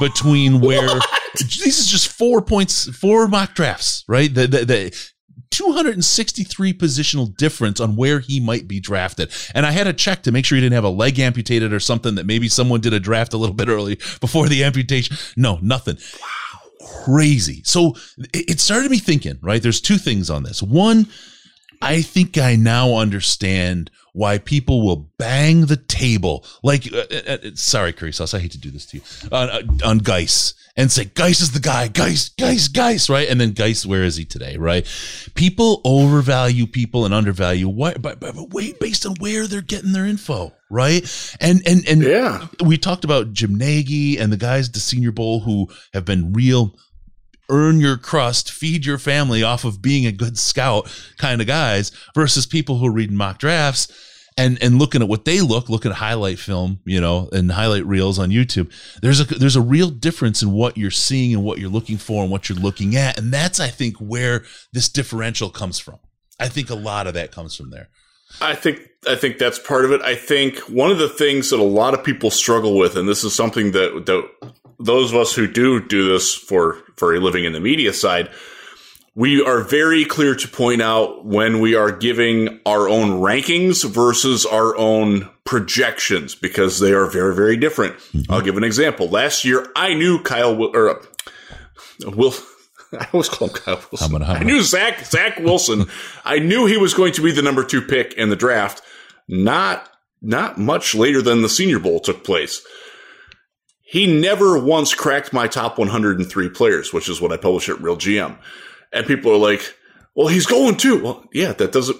between where this is just four points, four mock drafts, right? The, the, the 263 positional difference on where he might be drafted. And I had to check to make sure he didn't have a leg amputated or something that maybe someone did a draft a little bit early before the amputation. No, nothing. Wow. Crazy. So it started me thinking, right? There's two things on this. One, I think I now understand why people will bang the table. Like, uh, uh, uh, sorry, Curry Sauce, I hate to do this to you, on, uh, on Geis and say, Geis is the guy, Geis, Geis, Geis, right? And then Geis, where is he today, right? People overvalue people and undervalue what, based on where they're getting their info, right? And, and, and
Yeah.
we talked about Jim Nagy and the guys at the Senior Bowl who have been real earn your crust, feed your family off of being a good scout kind of guys versus people who are reading mock drafts and and looking at what they look, looking at highlight film, you know, and highlight reels on YouTube. There's a there's a real difference in what you're seeing and what you're looking for and what you're looking at, and that's I think where this differential comes from. I think a lot of that comes from there.
I think I think that's part of it. I think one of the things that a lot of people struggle with, and this is something that that those of us who do do this for for a living in the media side, we are very clear to point out when we are giving our own rankings versus our own projections because they are very, very different. Mm-hmm. I'll give an example. Last year, I knew Kyle or uh, Will. I always call him Kyle Wilson. I knew Zach Zach Wilson. I knew he was going to be the number two pick in the draft. Not not much later than the Senior Bowl took place. He never once cracked my top 103 players, which is what I publish at Real GM and people are like, "Well, he's going too." Well, yeah, that doesn't.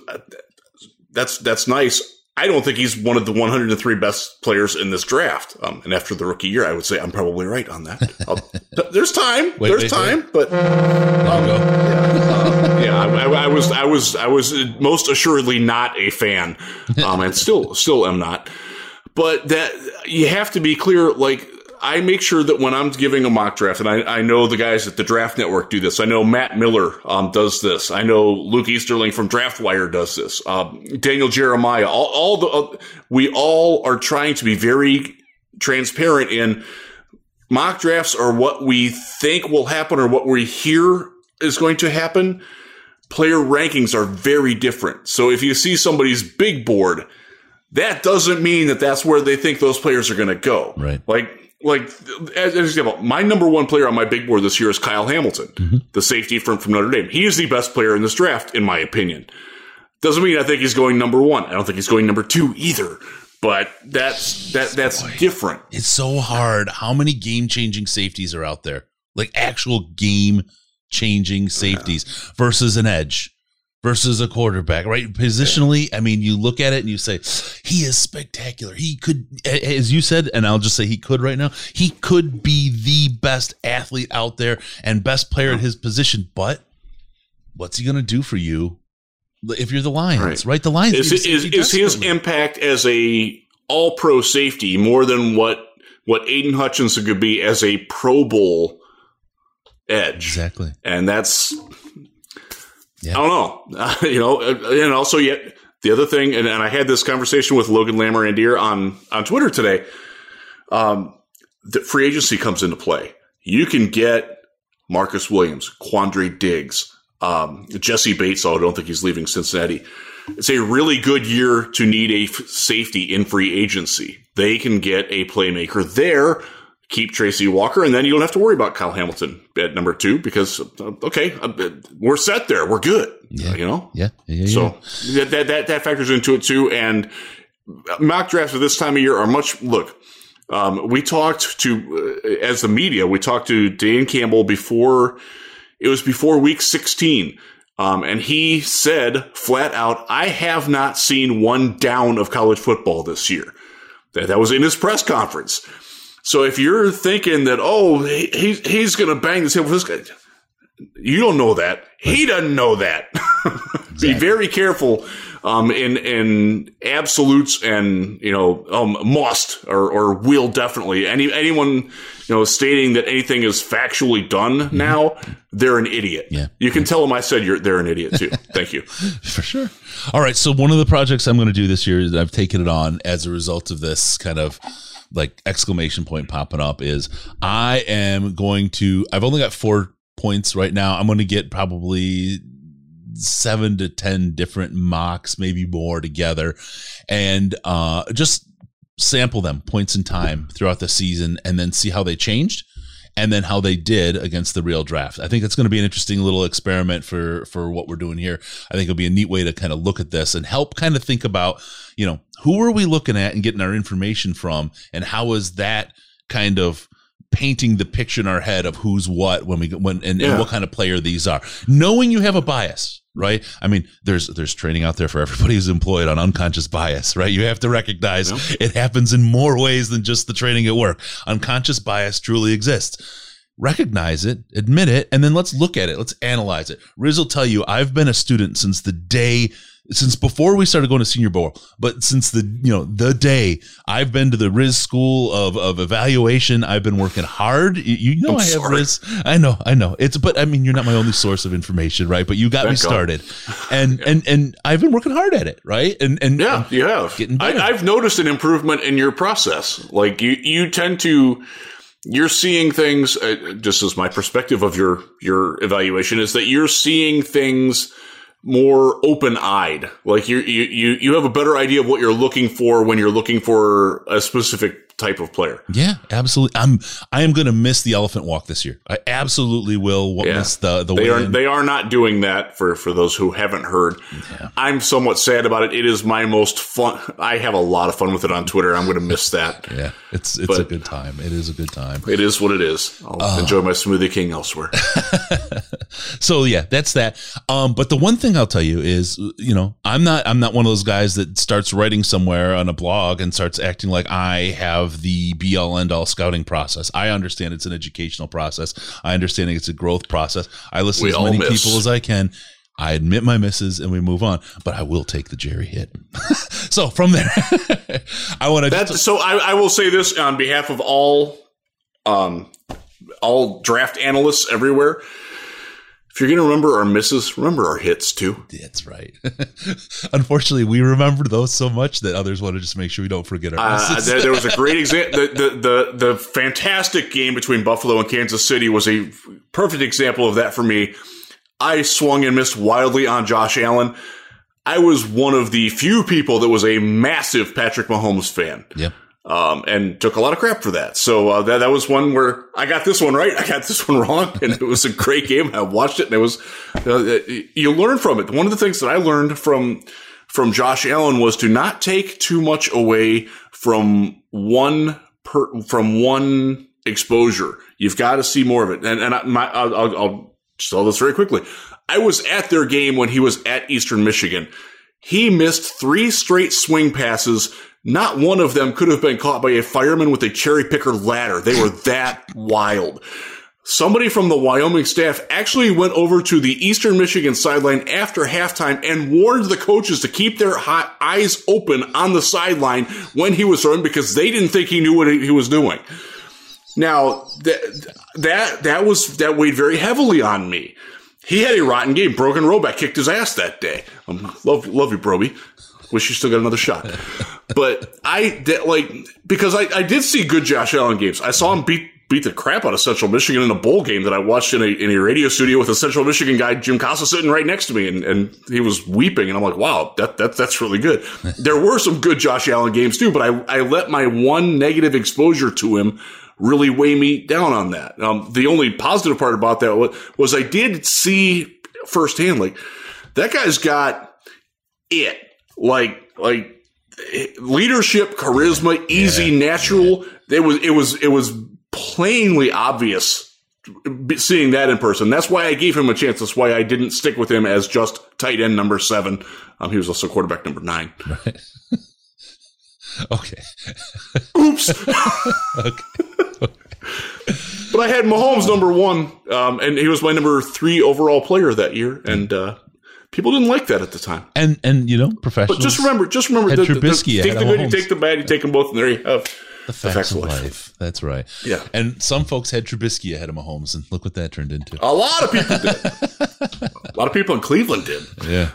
That's that's nice. I don't think he's one of the 103 best players in this draft. Um, and after the rookie year, I would say I'm probably right on that. there's time. Wait, there's wait, time, wait. but um, yeah, uh, yeah I, I, I, was I was I was most assuredly not a fan, um, and still still am not. But that you have to be clear. Like I make sure that when I'm giving a mock draft, and I, I know the guys at the Draft Network do this. I know Matt Miller um, does this. I know Luke Easterling from DraftWire does this. Um, Daniel Jeremiah. All, all the uh, we all are trying to be very transparent in mock drafts are what we think will happen or what we hear is going to happen. Player rankings are very different. So if you see somebody's big board, that doesn't mean that that's where they think those players are going to go.
Right.
Like like as, an example, my number one player on my big board this year is Kyle Hamilton, mm-hmm. the safety from from Notre Dame. He is the best player in this draft, in my opinion. Doesn't mean I think he's going number one. I don't think he's going number two either. But that's that that's Boy, different.
It's so hard. How many game changing safeties are out there? Like actual game changing safeties yeah. versus an edge versus a quarterback, right? Positionally, I mean, you look at it and you say, he is spectacular. He could, as you said, and I'll just say he could right now, he could be the best athlete out there and best player at his position. But what's he going to do for you if you're the Lions, right? right? The Lions
is, is, is his impact as a all pro safety more than what what Aidan Hutchinson could be as a Pro Bowl edge.
Exactly.
And that's yeah. I don't know. Uh, you know, and also yet the other thing, and, and, I had this conversation with Logan Lamorandier on on Twitter today. Um, the free agency comes into play. You can get Marcus Williams, Quandre Diggs, um, Jessie Bates. Although I don't think he's leaving Cincinnati. It's a really good year to need a f- safety in free agency. They can get a playmaker there keep Tracy Walker, and then you don't have to worry about Kyle Hamilton at number two because uh, okay, uh, we're set there, we're good.
Yeah.
You know,
yeah. yeah,
yeah so that, that that factors into it too. And mock drafts at this time of year are much look. Um, we talked to uh, as the media, we talked to Dan Campbell before it was before week sixteen. Um, and he said flat out, I have not seen one down of college football this year. That, that was in his press conference. So if you're thinking that, oh, he, he's going to bang the table with this guy, you don't know that. He doesn't know that. exactly. Be very careful um, in in absolutes and you know um, must or, or will definitely. Any anyone you know stating that anything is factually done mm-hmm. now, they're an idiot.
Yeah,
you can tell them I said you're they're an idiot too. Thank you
for sure. All right, so one of the projects I'm going to do this year I've taken it on as a result of this kind of like exclamation point popping up is I am going to I've only got four points right now. I'm going to get probably seven to ten different mocks, maybe more together, and uh, just sample them points in time throughout the season, and then see how they changed and then how they did against the real draft. I think that's going to be an interesting little experiment for for what we're doing here. I think it'll be a neat way to kind of look at this and help kind of think about, you know, who are we looking at and getting our information from and how is that kind of painting the picture in our head of who's what when we when and, yeah. and what kind of player these are. Knowing you have a bias right? I mean, there's there's training out there for everybody who's employed on unconscious bias, right? You have to recognize it happens in more ways than just the training at work. Unconscious bias truly exists. Recognize it, admit it, and then let's look at it. Let's analyze it. Riz will tell you, I've been a student since the day since before we started going to senior bowl, but since the you know the day I've been to the Riz school of, of evaluation, I've been working hard. You, you know I'm I have sorry. Riz. I know, I know. It's but I mean you're not my only source of information, right? But you got Thank me started, and yeah. and and I've been working hard at it, right? And and
yeah, you have. Getting better. I, I've noticed an improvement in your process. Like you you tend to you're seeing things. Uh, just as my perspective of your your evaluation is that you're seeing things more open eyed. Like you you you you have a better idea of what you're looking for when you're looking for a specific type of player.
Yeah, absolutely. I'm I am going to miss the elephant walk this year. I absolutely will
Yeah.
miss the the
They are they are not doing that for for those who haven't heard. I'm somewhat sad about it. It is my most fun. I have a lot of fun with it on Twitter. I'm going to miss that.
yeah, it's it's a good time. It is a good time.
It is what it is. I'll
Uh.
enjoy my Smoothie King elsewhere.
So yeah, that's that. Um, but the one thing I'll tell you is, you know, I'm not I'm not one of those guys that starts writing somewhere on a blog and starts acting like I have the be all end all scouting process. I understand it's an educational process. I understand it's a growth process. I listen
We
to as many
miss.
people as I can. I admit my misses and we move on, but I will take the Jerry hit. so from there, I want to
so I, I will say this on behalf of all um all draft analysts everywhere. If you're going to remember our misses, remember our hits too.
That's right. Unfortunately, we remember those so much that others want to just make sure we don't forget our
Uh,
misses.
there, there was a great example. The, the the the fantastic game between Buffalo and Kansas City was a perfect example of that for me. I swung and missed wildly on Josh Allen. I was one of the few people that was a massive Patrick Mahomes fan.
Yep.
Um, and took a lot of crap for that. So uh, that that was one where I got this one right, I got this one wrong, and it was a great game. I watched it, and it was uh, you learn from it. One of the things that I learned from from Josh Allen was to not take too much away from one per, from one exposure. You've got to see more of it. And and I, my I'll, I'll, I'll tell this very quickly. I was at their game when he was at Eastern Michigan. He missed three straight swing passes. Not one of them could have been caught by a fireman with a cherry picker ladder. They were that wild. Somebody from the Wyoming staff actually went over to the Eastern Michigan sideline after halftime and warned the coaches to keep their eyes open on the sideline when he was throwing because they didn't think he knew what he was doing. Now that that that was that weighed very heavily on me. He had a rotten game. Brogan Roback kicked his ass that day. Um, love love you, Broby. Wish you still got another shot. But I did like because I, I did see good Josh Allen games. I saw him beat beat the crap out of Central Michigan in a bowl game that I watched in a in a radio studio with a Central Michigan guy, Jim Casa, sitting right next to me, and, and he was weeping, and I'm like, wow, that that that's really good. there were some good Josh Allen games too, but I I let my one negative exposure to him really weigh me down on that. Um, the only positive part about that was, was I did see firsthand, like that guy's got it, like like leadership, charisma, easy, natural. It was it was it was plainly obvious seeing that in person. That's why I gave him a chance. That's why I didn't stick with him as just tight end number seven. Um, he was also quarterback number nine.
Okay.
Oops.
Okay.
But I had Mahomes number one, um, and he was my number three overall player that year, and uh, people didn't like that at the time.
And and you know, professional.
But just remember, just remember,
Had
the, the- the- take the good, you take the bad, you take them both, and there you have.
the facts, of life. That's right.
Yeah.
And some folks had Trubisky ahead of Mahomes, and look what that turned into.
A lot of people did. a lot of people in Cleveland did.
Yeah.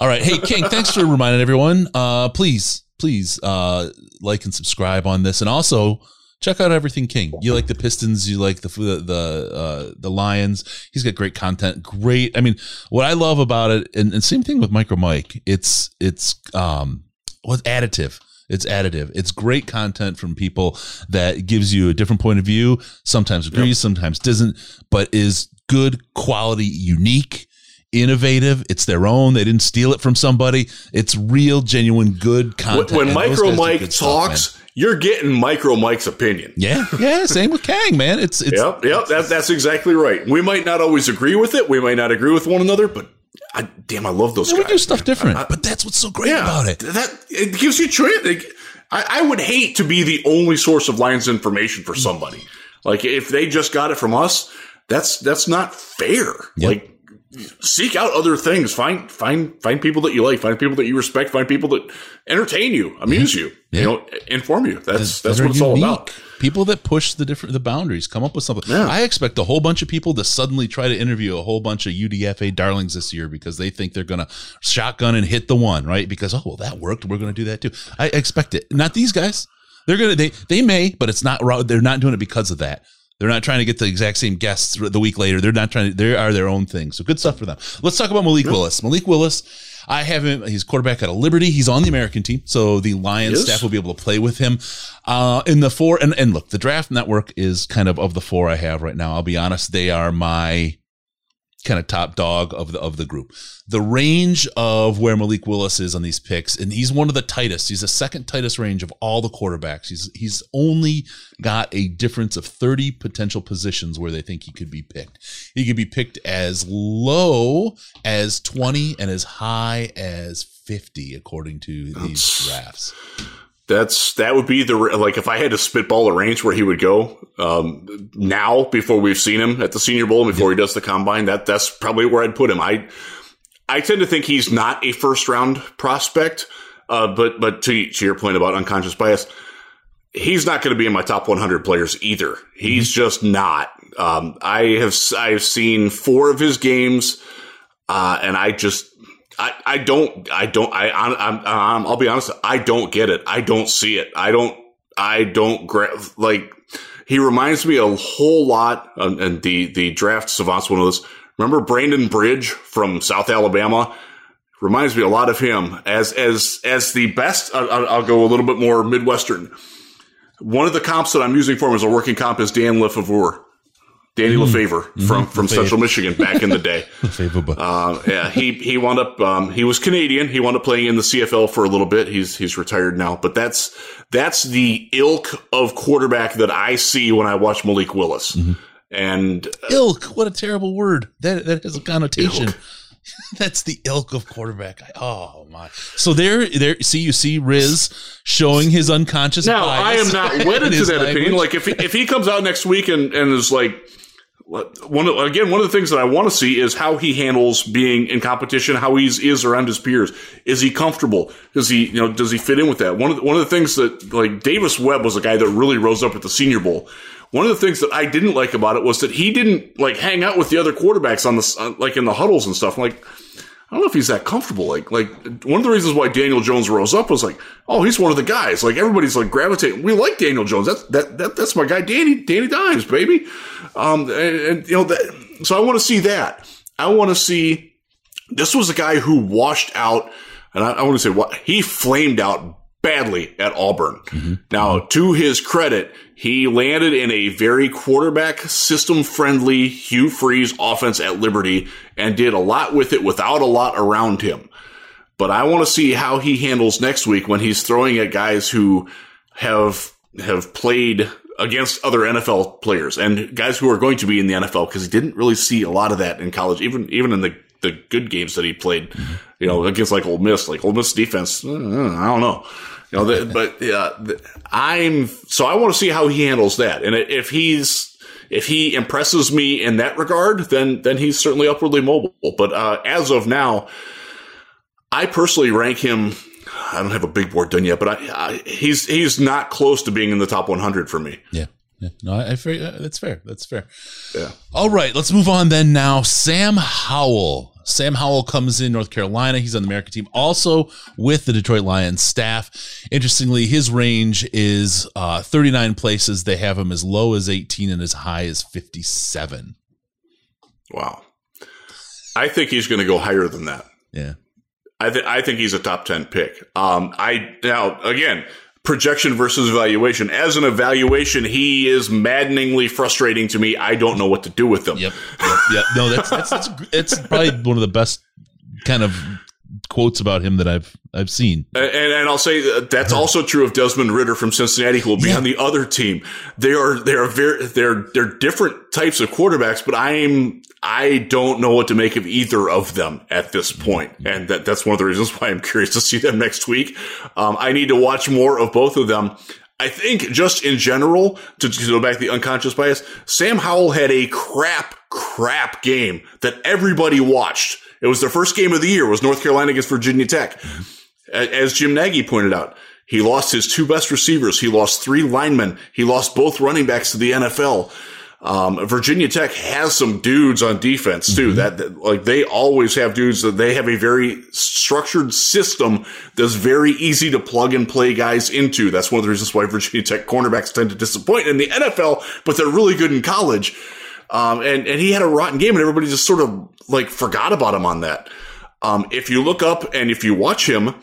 All right. Hey, King, thanks for reminding everyone. Uh, please, please, uh, like and subscribe on this, and also check out everything King. You like the Pistons, you like the the the, uh, the Lions. He's got great content. Great. I mean, what I love about it, and, and same thing with Micro Mike. It's it's um, what's additive. It's additive. It's great content from people that gives you a different point of view. Sometimes agrees, sometimes doesn't, but is good quality, unique innovative. It's their own. They didn't steal it from somebody. It's real, genuine, good
When,
content.
when
And
Micro Mike
good stuff,
talks, you're getting Micro Mike's opinion.
yeah, yeah. Same with Kang, man. It's it's
Yep, yep, that, that's exactly right. We might not always agree with it. We might not agree with one another, but I, damn, I love those
we
guys.
do stuff different, but that's what's so great about it.
That it gives you. I, I would hate to be the only source of Lions information for somebody. Like if they just got it from us, that's that's not fair. Like seek out other things. Find find find people that you like. Find people that you respect. Find people that entertain you, amuse you.
Yeah.
You know, inform you. That's
that
that's what it's all
unique.
about.
People that push the different the boundaries, come up with something.
Yeah.
I expect a whole bunch of people to suddenly try to interview a whole bunch of UDFA darlings this year because they think they're gonna shotgun and hit the one, right? Because oh well that worked, we're gonna do that too. I expect it. Not these guys. They're gonna they they may, but it's not. They're not doing it because of that. They're not trying to get the exact same guests the week later. They're not trying to. They are their own thing. So good stuff for them. Let's talk about Malik Willis. Malik Willis. I have him. He's quarterback at a Liberty. He's on the American team, so the Lions staff will be able to play with him uh, in the four. And and look, the draft network is kind of of the four I have right now. I'll be honest; they are my kind of top dog of the of the group. The range of where Malik Willis is on these picks, and he's one of the tightest. He's the second tightest range of all the quarterbacks. He's he's only got a difference of 30 potential positions where they think he could be picked. He could be picked as low as 20 and as high as 50 according to these drafts.
That's that would be the like if I had to spitball a range where he would go um, now before we've seen him at the Senior Bowl before he does the combine. That that's probably where I'd put him. I I tend to think he's not a first round prospect, uh, but but to to your point about unconscious bias, he's not going to be in my top 100 players either. He's mm-hmm. just not. Um, I have I've seen four of his games, uh, and I just I, I don't, I don't, I, I'm, I'm, I'll be honest. I don't get it. I don't see it. I don't, I don't gra- like, he reminds me a whole lot, and the, the draft savants one of those. Remember Brandon Bridge from South Alabama? Reminds me a lot of him as, as, as the best. I'll, I'll go a little bit more Midwestern. One of the comps that I'm using for him as a working comp is Dan LeFevour Danny mm. Mm-hmm. from from Central Michigan back in the day. uh, yeah, he he wound up um, he was Canadian. He wound up playing in the CFL for a little bit. He's he's retired now, but that's that's the ilk of quarterback that I see when I watch Malik Willis. Mm-hmm. And uh,
ilk, what a terrible word. That that has a connotation. That's the ilk of quarterback. Oh my! So there, there. See, you see Riz showing his unconscious.
Now I am not wedded to that language. opinion. Like if he, if he comes out next week and and is like one again, one of the things that I want to see is how he handles being in competition, how he's is around his peers. Is he comfortable? Does he, you know, does he fit in with that? One of the, one of the things that like Davis Webb was a guy that really rose up at the Senior Bowl. One of the things that I didn't like about it was that he didn't like hang out with the other quarterbacks on the uh, like in the huddles and stuff. Like, I don't know if he's that comfortable. Like, like one of the reasons why Daniel Jones rose up was like, oh, he's one of the guys. Like everybody's like gravitating. We like Daniel Jones. That's that, that that's my guy, Danny Danny Dimes, baby. Um, and, and you know that. So I want to see that. I want to see. This was a guy who washed out, and I, I want to say what he flamed out badly at Auburn. Mm-hmm. Now, to his credit, he landed in a very quarterback system friendly Hugh Freeze offense at Liberty and did a lot with it without a lot around him. But I want to see how he handles next week when he's throwing at guys who have have played against other NFL players and guys who are going to be in the NFL because he didn't really see a lot of that in college, even even in the the good games that he played, mm-hmm. you know, against like Ole Miss, like Ole Miss defense. I don't know. You know, the, but yeah, I'm so I want to see how he handles that, and if he's if he impresses me in that regard, then then he's certainly upwardly mobile. But uh, as of now, I personally rank him. I don't have a big board done yet, but I, I, he's he's not close to being in the top 100 for me.
Yeah. Yeah, no, I, I that's fair. That's fair.
Yeah.
All right, let's move on then. Now, Sam Howell Sam Howell comes in North Carolina. He's on the American team, also with the Detroit Lions staff. Interestingly, his range is uh, 39 places. They have him as low as 18 and as high as 57.
Wow. I think he's going to go higher than that.
Yeah.
I, th- I think he's a top 10 pick. Um, I now, again, projection versus evaluation. As an evaluation, he is maddeningly frustrating to me. I don't know what to do with him.
Yep. Yep. yep. No, that's, that's, that's, it's probably one of the best kind of quotes about him that I've I've seen.
And, and I'll say uh, that's also true of Desmond Ridder from Cincinnati, who will be yeah. on the other team. They are they are very they're they're different types of quarterbacks, but I'm I don't know what to make of either of them at this point. And that, that's one of the reasons why I'm curious to see them next week. Um, I need to watch more of both of them. I think just in general, to, to go back to the unconscious bias, Sam Howell had a crap, crap game that everybody watched. It was their first game of the year, was North Carolina against Virginia Tech. As Jim Nagy pointed out, he lost his two best receivers. He lost three linemen. He lost both running backs to the NFL. Um, Virginia Tech has some dudes on defense too. That, that like they always have dudes that they have a very structured system that's very easy to plug and play guys into. That's one of the reasons why Virginia Tech cornerbacks tend to disappoint in the NFL, but they're really good in college. Um, and, and he had a rotten game and everybody just sort of like forgot about him on that. Um, if you look up and if you watch him,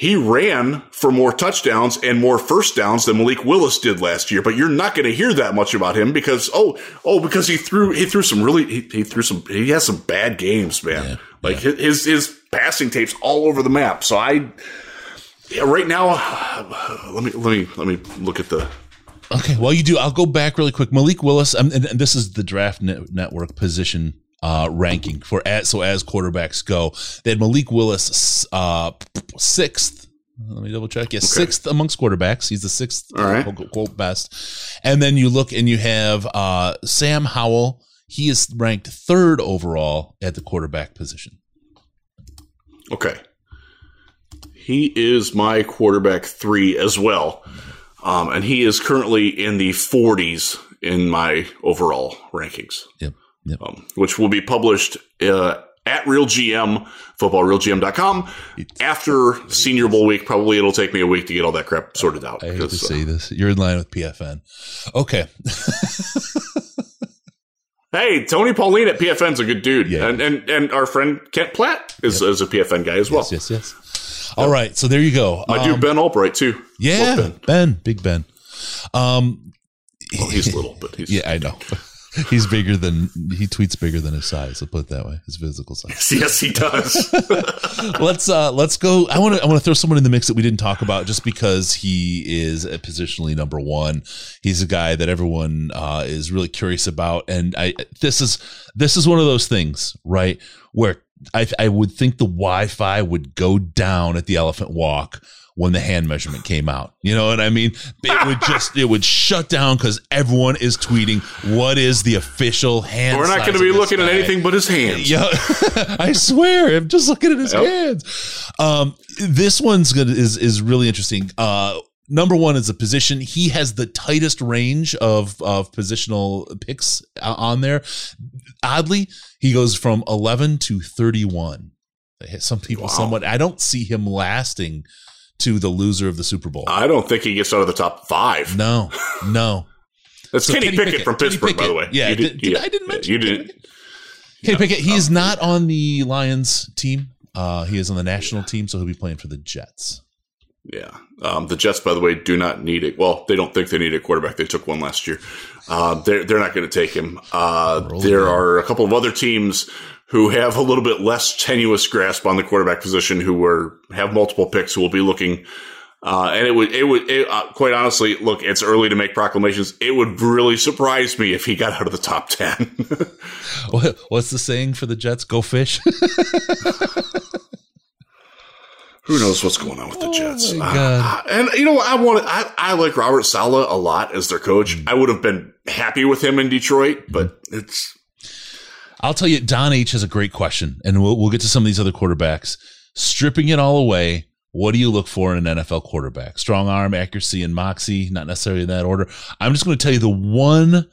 he ran for more touchdowns and more first downs than Malik Willis did last year, but you're not going to hear that much about him because oh oh because he threw he threw some really he, he threw some he has some bad games, man.
Yeah,
like his his passing tapes all over the map. So I yeah, right now let me let me let me look at the
Okay, well, you do. I'll go back really quick. Malik Willis, um, and this is the Draft Network position uh, ranking for as so as quarterbacks go. They had Malik Willis uh, sixth. Let me double check. Yes, sixth amongst quarterbacks. He's the sixth
All right.
quote, quote best. And then you look and you have uh, Sam Howell. He is ranked third overall at the quarterback position.
Okay. He is my quarterback three as well. Um, and he is currently in the 40s in my overall rankings,
Yep. Yep.
um, which will be published uh, at RealGM, footballrealgm.com. After Senior Bowl week, probably it'll take me a week to get all that crap sorted out.
I hate to
because, uh,
this. You're in line with PFN. Okay.
hey, Tony Pauline at PFN's a good dude.
Yeah.
And, and, and our friend Kent Platte is, is a PFN guy as well.
yes, yes, yes. All right. So there you go.
My
Um,
dude Ben Allbright, too.
Yeah,
Ben.
ben. Big Ben. Um,
Well, he's little, but he's.
yeah, I know. He's bigger than he tweets bigger than his size. I'll put it that way. His physical size.
Yes, he does.
let's uh let's go. I want to I want to throw someone in the mix that we didn't talk about just because he is positionally number one. He's a guy that everyone uh, is really curious about, and I this is this is one of those things, right? Where I I would think the Wi-Fi would go down at the Elephant Walk when the hand measurement came out. You know what I mean? It would just it would shut down because everyone is tweeting what is the official hand.
We're not going to be looking at anything but his hands.
Yeah, I swear, I'm just looking at his
Yep.
hands. Um, this one's good is is really interesting. Uh, number one is a position. He has the tightest range of of positional picks uh, on there. Oddly, he goes from 11 to 31. Some people
Wow.
somewhat. I don't see him lasting to the loser of the Super Bowl.
I don't think he gets out of the top five.
No, no.
That's
So
Kenny,
Kenny
Pickett,
Pickett.
from Pittsburgh, by the way.
Yeah,
You
did- did- I didn't
yeah,
mention
You
Kenny
didn't.
Kenny Pickett. He is not on the Lions team. Uh, he is on the national team, so he'll be playing for the Jets.
Yeah. Um, the Jets, by the way, do not need it. Well, they don't think they need a quarterback. They took one last year. Uh, they're, they're not going to take him. Uh, there
down.
are a couple of other teams who have a little bit less tenuous grasp on the quarterback position who are, have multiple picks who will be looking. Uh, and it would, it would, it, uh, quite honestly, look, it's early to make proclamations. It would really surprise me if he got out of the top 10.
What, what's the saying for the Jets? Go fish.
Who knows what's going on with the Jets?
Oh
Uh, and you know, I want I, I like Robert Saleh a lot as their coach.
Mm.
I would have been happy with him in Detroit, but it's
I'll tell you, Don H has a great question, and we'll, we'll get to some of these other quarterbacks. Stripping it all away, what do you look for in an NFL quarterback? Strong arm, accuracy, and moxie, not necessarily in that order. I'm just going to tell you the one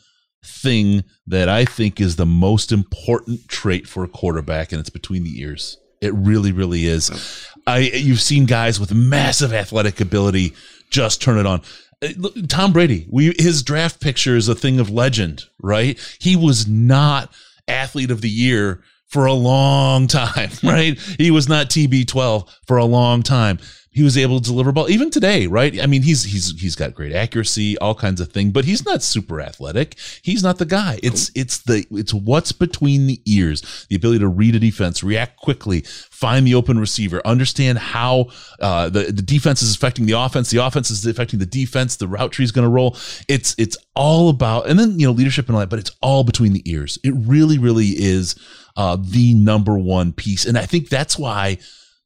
thing that I think is the most important trait for a quarterback, and it's between the ears. It really, really is. I you've seen guys with massive athletic ability just turn it on. Uh, Tom Brady, we his draft picture is a thing of legend, right? He was not athlete of the year for a long time, right? He was not TB12 for a long time. He was able to deliver ball even today, right? I mean, he's he's he's got great accuracy, all kinds of things, but he's not super athletic. He's not the guy. It's it's the it's what's between the ears, the ability to read a defense, react quickly, find the open receiver, understand how uh, the the defense is affecting the offense, the offense is affecting the defense, the route tree is going to roll. It's it's all about, and then you know leadership and all that, but it's all between the ears. It really, really is uh, the number one piece, and I think that's why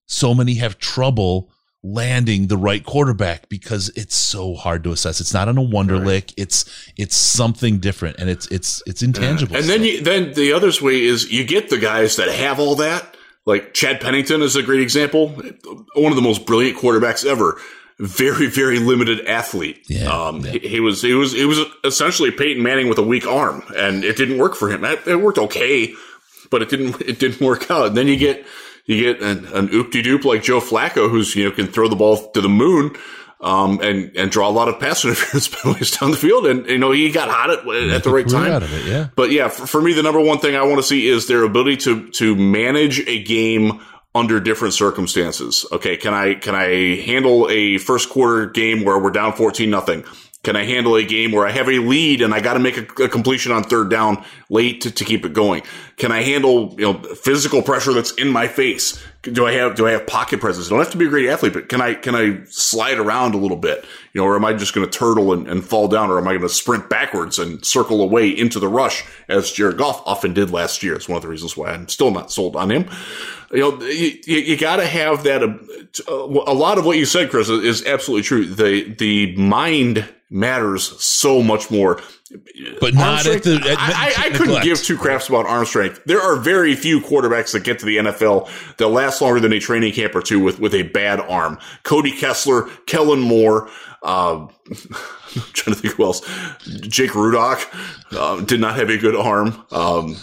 so many have trouble landing the right quarterback because it's so hard to assess. It's not on a Wonderlic. It's it's something different, and it's it's it's intangible.
and then you then the other way is you get the guys that have all that. Like Chad Pennington is a great example, one of the most brilliant quarterbacks ever. very, very limited athlete.
Yeah,
um,
yeah.
He, he was, he was, he was essentially Peyton Manning with a weak arm, and it didn't work for him. It, it worked okay, but it didn't, it didn't work out. And then you get, you get an, an oop-de-doop like Joe Flacco, who's you know can throw the ball to the moon. Um, and, and draw a lot of pass interference penalties down the field. And, you know, he got hot at, at the right time.
it, yeah.
But yeah, for, for me, the number one thing I want to see is their ability to, to manage a game under different circumstances. Okay. Can I, can I handle a first quarter game where we're down 14 nothing? Can I handle a game where I have a lead and I got to make a, a, completion on third down late to, to keep it going? Can I handle, you know, physical pressure that's in my face? Do I have, do I have pocket presence? I don't have to be a great athlete, but can I, can I slide around a little bit? You know, or am I just going to turtle and, and fall down or am I going to sprint backwards and circle away into the rush as Jared Goff often did last year? It's one of the reasons why I'm still not sold on him. You know, you, you got to have that. Uh, a lot of what you said, Chris, is absolutely true. The, the mind matters so much more.
But not at the. At,
I, I, I couldn't give two craps about arm strength. There are very few quarterbacks that get to the NFL that last longer than a training camp or two with, with a bad arm. Cody Kessler, Kellen Moore, uh, I'm trying to think who else. Jake Rudock uh, did not have a good arm. Um,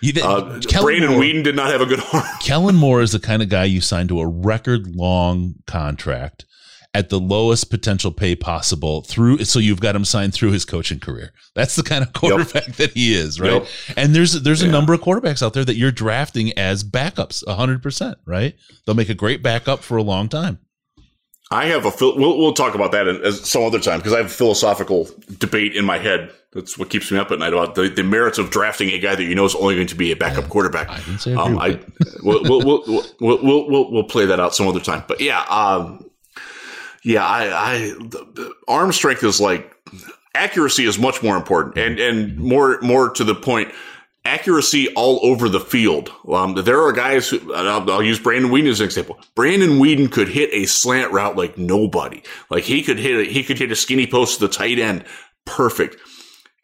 you did,
uh, Brandon Moore, Weeden did not have a good arm.
Kellen Moore is the kind of guy you sign to a record long contract at the lowest potential pay possible through so you've got him signed through his coaching career. That's the kind of quarterback yep. that he is, right? Yep. And there's there's a number of quarterbacks out there that you're drafting as backups 100%, right? They'll make a great backup for a long time.
I have a we'll we'll talk about that in, some other time because I have a philosophical debate in my head. That's what keeps me up at night about the, the merits of drafting a guy that you know is only going to be a backup quarterback. I
didn't say um, I
we'll, we'll, we'll, we'll, we'll, we'll play that out some other time. But yeah, um, yeah, I, I the, the arm strength is like accuracy is much more important and and more more to the point accuracy all over the field. Um, there are guys who, I'll, I'll, use Brandon Weeden as an example. Brandon Weeden could hit a slant route like nobody. Like he could hit, a, he could hit a skinny post to the tight end. Perfect.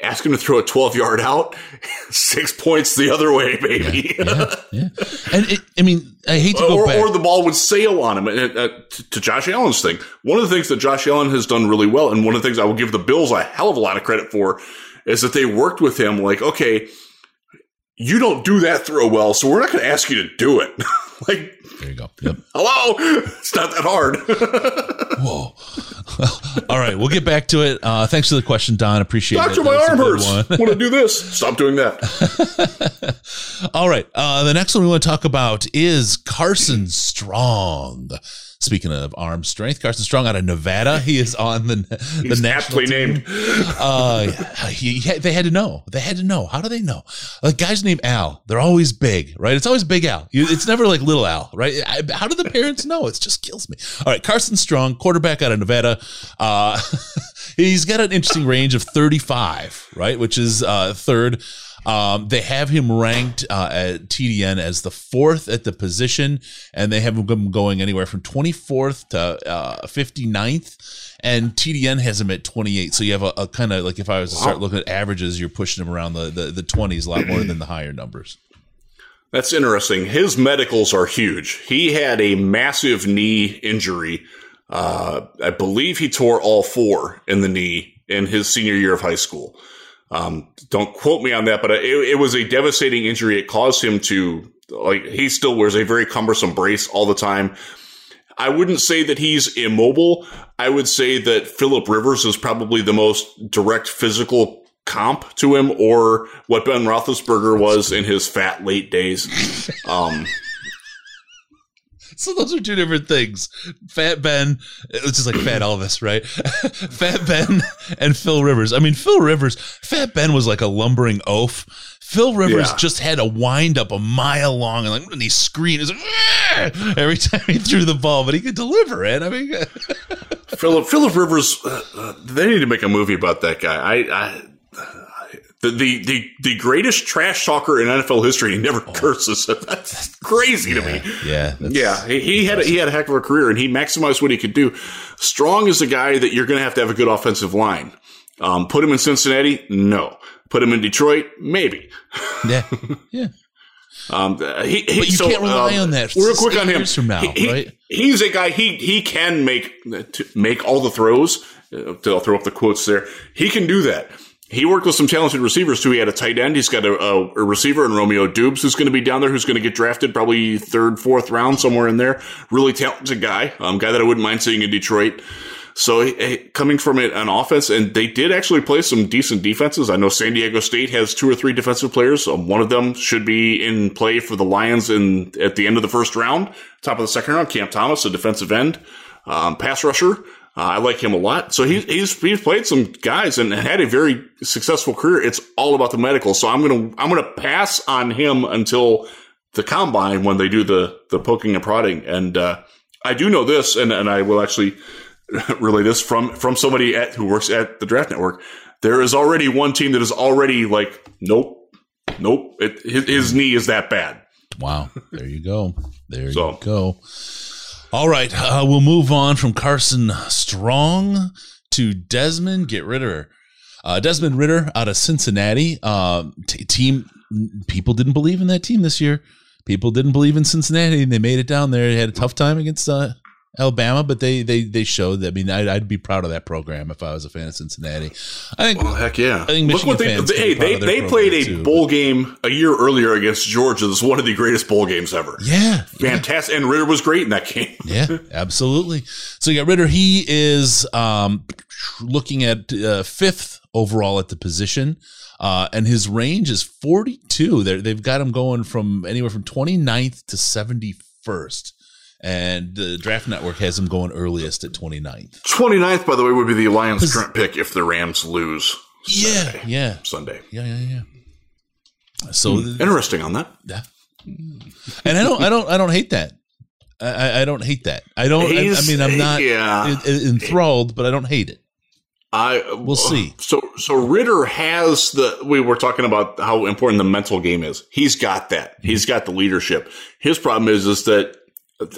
Ask him to throw a 12 yard out, six points the other way, baby.
Yeah, yeah, yeah. And it, I mean, I hate to go
or,
back.
Or the ball would sail on him. And, uh, to, to Josh Allen's thing, one of the things that Josh Allen has done really well, and one of the things I will give the Bills a hell of a lot of credit for, is that they worked with him like, okay, you don't do that throw well, so we're not going to ask you to do it. like,
there you go. Yep.
Hello, it's not that hard.
Whoa. all right, we'll get back to it. Uh, thanks for the question, Don. Appreciate
Doctor,
it.
Doctor, my arm hurts. want to do this? Stop doing that.
all right. Uh, the next one we want to talk about is Carson Strong. Speaking of arm strength, Carson Strong out of Nevada. He is on the the national
aptly
team.
named.
Uh, he, he, they had to know. They had to know. How do they know? Like guys named Al, they're always big, right? It's always Big Al. It's never like Little Al, right? I, how do the parents know? It just kills me. All right, Carson Strong, quarterback out of Nevada. Uh, he's got an interesting range of 35, right? Which is uh, third. Um, they have him ranked uh, at TDN as the fourth at the position, and they have him going anywhere from 24th to uh, 59th. And TDN has him at 28. So you have a, a kind of like if I was to start looking at averages, you're pushing him around the, the, the 20s a lot more than the higher numbers.
That's interesting. His medicals are huge. He had a massive knee injury. Uh, I believe he tore all four in the knee in his senior year of high school. Um, don't quote me on that, but it, it, was a devastating injury. It caused him to like he still wears a very cumbersome brace all the time. I wouldn't say that he's immobile. I would say that Philip Rivers is probably the most direct physical comp to him, or what Ben Roethlisberger was in his fat late days. Um,
so those are two different things. Fat Ben, it's just like Fat Elvis, right? Fat Ben and Phil Rivers. I mean, Phil Rivers, Fat Ben was like a lumbering oaf. Phil Rivers yeah. just had a wind up a mile long and like when he screamed, was like every time he threw the ball, but he could deliver it. I mean,
Philip Philip Rivers, uh, uh, they need to make a movie about that guy. I, I the, the, the, the greatest trash talker in NFL history. He never oh. curses. That's crazy
yeah,
to me.
Yeah.
Yeah. He, he had, a, he had a heck of a career and he maximized what he could do. Strong is a guy that you're going to have to have a good offensive line. Um, put him in Cincinnati? No. Put him in Detroit? Maybe.
Yeah. Yeah.
Um, he, he,
But you
so,
can't rely
um,
on that
Real quick on him.
from now,
He-
right?
He's a guy. He he can make to make all the throws. Uh, I'll throw up the quotes there. He can do that. He worked with some talented receivers too. He had a tight end. He's got a, a, a receiver in Romeo Doubs who's going to be down there, who's going to get drafted probably third, fourth round, somewhere in there. Really talented guy. Um, guy that I wouldn't mind seeing in Detroit. So eh, coming from it an offense, and they did actually play some decent defenses. I know San Diego State has two or three defensive players. Um, one of them should be in play for the Lions in at the end of the first round, top of the second round. Cam Thomas, a defensive end, um, pass rusher. Uh, I like him a lot. So he's he's he's played some guys and had a very successful career. It's all about the medical. So I'm gonna I'm gonna pass on him until the combine when they do the the poking and prodding. And uh, I do know this, and and I will actually relay this from from somebody at who works at the Draft Network. There is already one team that is already like, nope, nope. It, his, his knee is that bad.
Wow. There you go. There
So-
you go. All right. Uh, we'll move on from Carson Strong to Desmond Get Ridder. Uh, Desmond Ridder out of Cincinnati. Um, t- team people didn't believe in that team this year. People didn't believe in Cincinnati, and they made it down there. They had a tough time against uh, Alabama, but they they they showed. That, I mean, I'd, I'd be proud of that program if I was a fan of Cincinnati. I think
Well, heck yeah!
I think
Look what they
Michigan
hey they they played a
too,
bowl game a year earlier against Georgia. This is one of the greatest bowl games ever.
yeah,
Fantastic, and Ridder was great in that game.
Yeah, absolutely. So you got Ridder. He is um, looking at uh, fifth overall at the position, uh, and his range is 42. They're, they've got him going from anywhere from 29th to 71st. And the Draft Network has him going earliest at 29th.
29th, by the way, would be the Lions' current pick if the Rams lose
Yeah, yeah,
Sunday.
yeah, yeah, yeah. So
Interesting on that.
Yeah. And I don't, I don't, I don't hate that. I, I- don't hate that. I don't. I, I mean, I'm not
yeah.
en- en- enthralled, but I don't hate it.
I
We'll see.
So so Ridder has the we were talking about how important the mental game is. He's got that. Mm-hmm. He's got the leadership. His problem is is that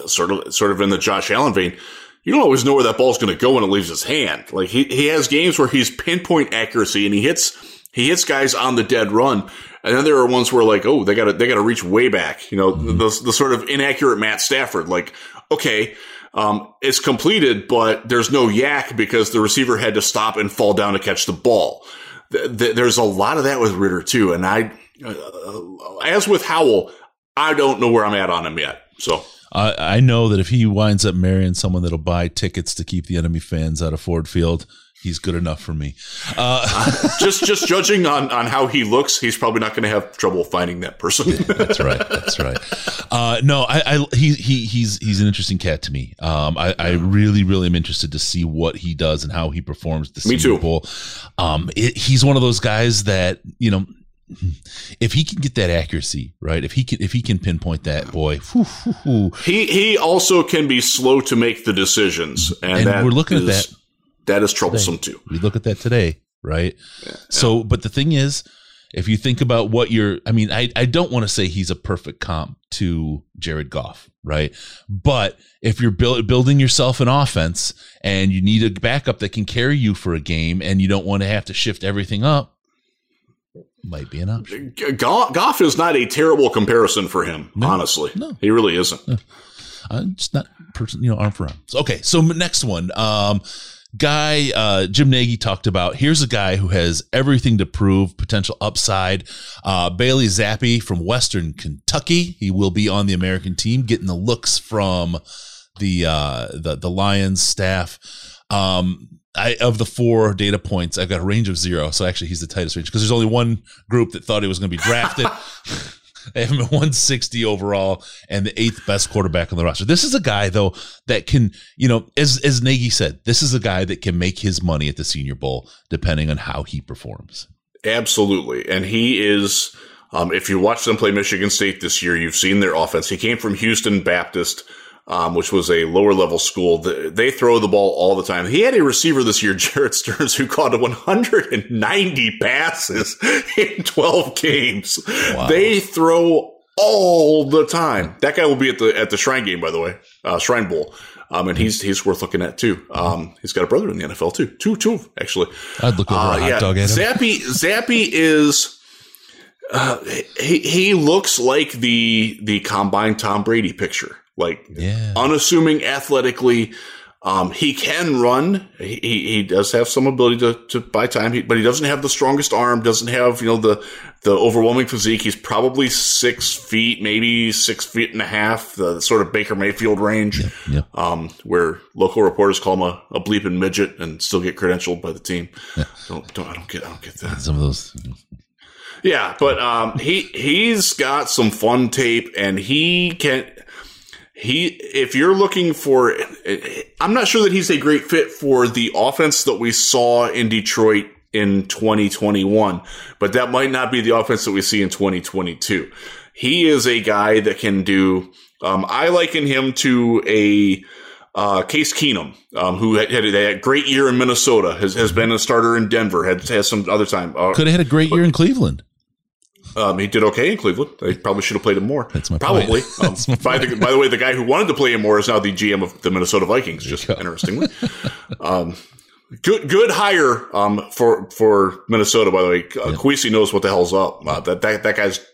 sort of sort of in the Josh Allen vein, you don't always know where that ball's going to go when it leaves his hand. Like he he has games where he's pinpoint accuracy and he hits he hits guys on the dead run. And then there are ones where like, oh, they got to they got to reach way back. You know, the the sort of inaccurate Matt Stafford. Like, okay, um, it's completed, but there's no yak because the receiver had to stop and fall down to catch the ball. Th- th- there's a lot of that with Ridder too, and I, uh, as with Howell, I don't know where I'm at on him yet. So
I, I know that if he winds up marrying someone that'll buy tickets to keep the enemy fans out of Ford Field, he's good enough for me. Uh,
just just judging on on how he looks, he's probably not going to have trouble finding that person.
that's right. That's right. Uh, no, I, I he, he he's he's an interesting cat to me. Um, I, I really really am interested to see what he does and how he performs the
Me too.
Bowl. Um, it, he's one of those guys that you know. If he can get that accuracy right, if he can, if he can pinpoint that boy, whew, whew, whew.
he he also can be slow to make the decisions, and,
And we're looking at that
That is troublesome too.
We look at that today, right? So, but the thing is, if you think about what you're, I mean, I, I don't want to say he's a perfect comp to Jared Goff, right? But if you're build, building yourself an offense and you need a backup that can carry you for a game and you don't want to have to shift everything up, might be an option.
Goff, is not a terrible comparison for him, honestly.
no.
he really isn't.
I'm just not person, you know, arm for arm. Okay, so next one, um, guy uh, Jim Nagy talked about. Here's a guy who has everything to prove, potential upside. Uh, Bailey Zappe from Western Kentucky. He will be on the American team, getting the looks from the uh, the the Lions staff. Um, I of the four data points, I've got a range of zero. So actually, he's the tightest range because there's only one group that thought he was going to be drafted. They have him at 160 overall and the eighth best quarterback on the roster. This is a guy though that can, you know, as as Nagy said, this is a guy that can make his money at the Senior Bowl depending on how he performs.
Absolutely. And he is, um, if you watch them play Michigan State this year, you've seen their offense. He came from Houston Baptist, um, which was a lower level school. They throw the ball all the time. He had a receiver this year, Jerreth Sterns, who caught 190 passes in 12 games. They throw all the time. That guy will be at the at the Shrine game, by the way, uh, Shrine Bowl. Um, and he's he's worth looking at too. Um, he's got a brother in the NFL too, two two actually.
I'd look over
Uh, yeah.
dog at him.
Zappe Zappe is Uh, he he looks like the the combine Tom Brady picture, like
Yeah.
unassuming athletically. Um, he can run. He, he does have some ability to, to buy time, he, but he doesn't have the strongest arm. Doesn't have you know the the overwhelming physique. He's probably six feet, maybe six feet and a half, the sort of Baker Mayfield range,
Yeah.
um, where local reporters call him a, a bleeping midget and still get credentialed by the team. Don't, don't I don't get I don't get that.
Some of those.
Yeah, but um, he he's got some fun tape, and he can. He, if you're looking for, I'm not sure that he's a great fit for the offense that we saw in Detroit in 2021, but that might not be the offense that we see in 2022. He is a guy that can do. Um, I liken him to a uh, Case Keenum, um, who had, had a great year in Minnesota, has, has been a starter in Denver, has, has some other time. Uh,
Could have had a great year in Cleveland.
Um, he did okay in Cleveland. They probably should have played him more.
That's my
probably. Um,
That's my
by, the, by the way, the guy who wanted to play him more is now the GM of the Minnesota Vikings. Just interestingly, um, good good hire um, for for Minnesota. By the way, uh, Kwesi knows what the hell's up. Uh, that that that guy's.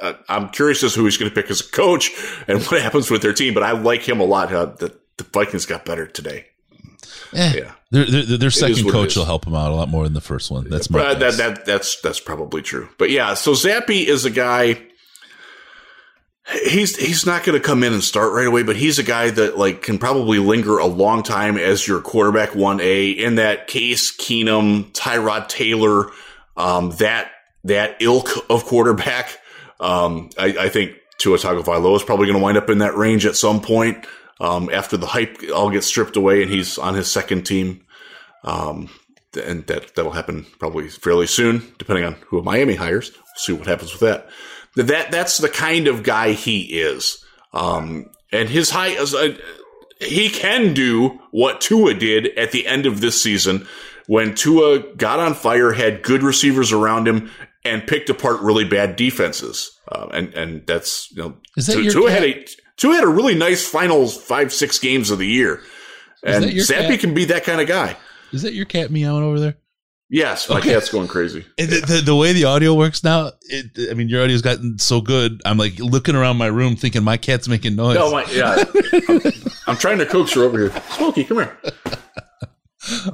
Uh, I'm curious as to who he's going to pick as a coach and what happens with their team. But I like him a lot. Uh, the, the Vikings got better today.
Eh,
Yeah.
Their, their, their second coach will help them out a lot more than the first one. That's my
that, that that's that's probably true. But yeah, so Zappe is a guy. He's he's not going to come in and start right away, but he's a guy that like can probably linger a long time as your quarterback one A in that case. Keenum, Tyrod Taylor, um, that that ilk of quarterback. Um, I, I think Tua Tagovailoa is probably going to wind up in that range at some point um, after the hype all gets stripped away and he's on his second team. Um, and that that'll happen probably fairly soon, depending on who Miami hires. We'll see what happens with that. That that's the kind of guy he is. Um, and his high is uh, he can do what Tua did at the end of this season when Tua got on fire, had good receivers around him, and picked apart really bad defenses. Uh, and and that's you know
Is that
Tua,
your
Tua had a Tua had a really nice final five six games of the year. And Zappe
cat?
can be that kind of guy.
Is that your cat meowing over there?
Yes, my
Okay.
cat's going crazy.
And The, the, the way the audio works now, it, I mean, your audio's gotten so good. I'm like looking around my room thinking my cat's making noise.
No, my yeah. I'm, I'm trying to coax her over here. Smokey, come here.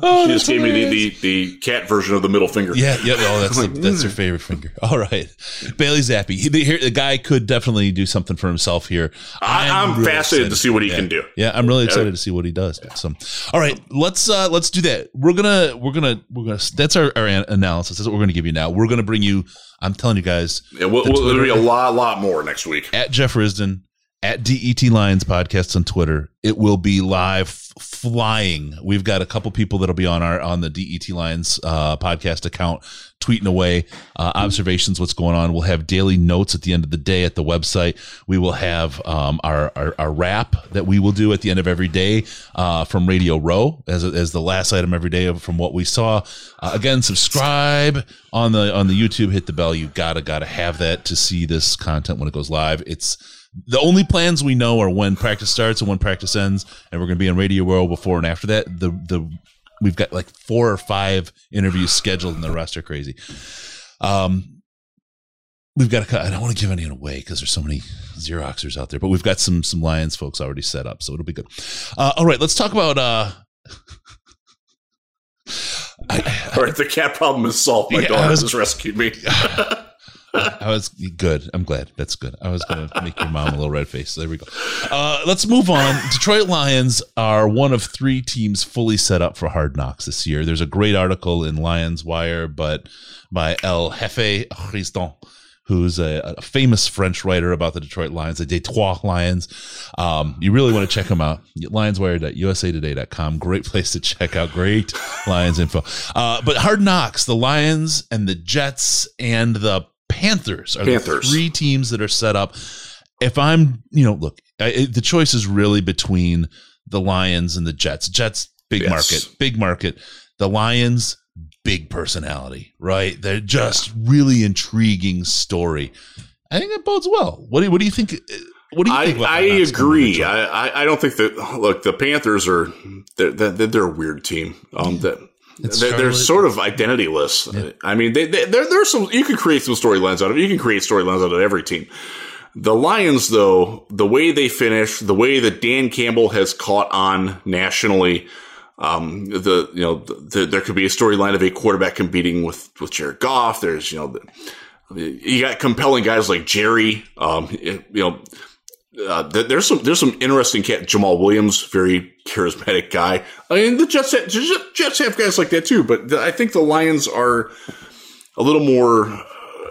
Oh,
She just gave me the, the, the cat version of the middle finger.
Yeah, yeah. Oh, that's the, that's her favorite finger. All right, Bailey Zappe. He, the, here, the guy could definitely do something for himself here.
I, I'm,
really
fascinated to see what he
Yeah.
can do.
Yeah, I'm really excited to see what he does. So, all right, let's uh let's do that. We're gonna we're gonna we're gonna that's our, our analysis. That's what we're gonna give you now. We're gonna bring you. I'm telling you guys
And we'll, we'll, there'll be a lot, lot more next week.
at Jeff Risdon at DET Lions podcast on Twitter. It will be live flying. We've got a couple people that'll be on our on the DET Lions uh, podcast account tweeting away uh, observations, what's going on. We'll have daily notes at the end of the day at the website. We will have um, our, our our wrap that we will do at the end of every day uh, from Radio Row as as the last item every day from what we saw. Uh, again, subscribe on the on the YouTube. Hit the bell. You gotta gotta have that to see this content when it goes live. It's the only plans we know are when practice starts and when practice ends, and we're going to be in Radio World before and after that. The the we've got like four or five interviews scheduled, and the rest are crazy. Um, we've got to. I don't want to give anyone away because there's so many Xeroxers out there, but we've got some some Lions folks already set up, so it'll be good. Uh, all right, let's talk about. Uh, I,
All right, the cat problem is solved. My
Yeah, was-
has rescued me.
I was good. I'm glad. That's good. I was going to make your mom a little red face. There we go. Uh, let's move on. Detroit Lions are one of three teams fully set up for Hard Knocks this year. There's a great article in Lions Wire, but by El Jefe Risdon, who's a, a famous French writer about the Detroit Lions, the Detroit Lions. Um, you really want to check them out. Lionswire.usatoday.com. Great place to check out great Lions info. Uh, but Hard Knocks, the Lions and the Jets and the Panthers are
Panthers.
the three teams that are set up. If I'm, you know, look, I, the choice is really between the Lions and the Jets. Jets, big
Yes.
market, big market. The Lions, big personality, right? They're just really intriguing story. I think that bodes well. What do you, what do you think? What do you
I,
think? about
I
Hard Knocks coming to
agree. I, I, don't think that. Look, the Panthers are they're, they're, they're a weird team. Um, that
It's
they're, they're sort of identityless. I mean, they, they, there there's some you can create some storylines out of it. You can create storylines out of every team. The Lions, though, the way they finish, the way that Dan Campbell has caught on nationally, um, the you know the, there could be a storyline of a quarterback competing with with Jared Goff. There's you know the, you got compelling guys like Jerry. Um, you know. Uh, there's some there's some interesting cat Jamaal Williams, very charismatic guy. I mean, the Jets Jets have guys like that too, but I think the Lions are a little more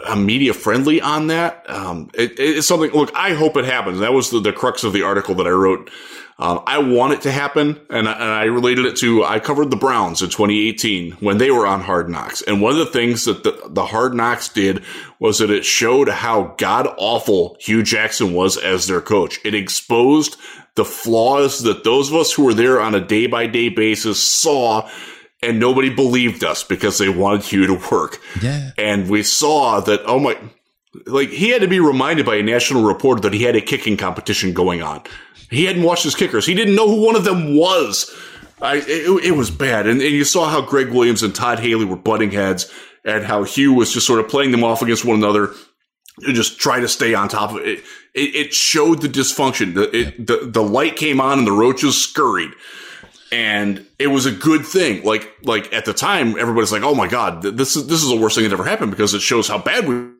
uh, media friendly on that. Um, it, it's something. Look, I hope it happens. That was the, the crux of the article that I wrote. Um, I want it to happen, and, I- and I related it to I covered the Browns in 2018 when they were on Hard Knocks, and one of the things that the, the Hard Knocks did was that it showed how god awful Hue Jackson was as their coach. It exposed the flaws that those of us who were there on a day by day basis saw, and nobody believed us because they wanted Hue to work.
Yeah.
And we saw that, oh my, like he had to be reminded by a national reporter that he had a kicking competition going on. He hadn't watched his kickers. He didn't know who one of them was. I, it, it was bad. And, and you saw how Gregg Williams and Todd Haley were butting heads and how Hue was just sort of playing them off against one another and just try to stay on top of it. It, it showed the dysfunction. The, it, the, the light came on and the roaches scurried and it was a good thing. Like like at the time, everybody's like, "Oh my god, this is this is the worst thing that ever happened because it shows how bad we."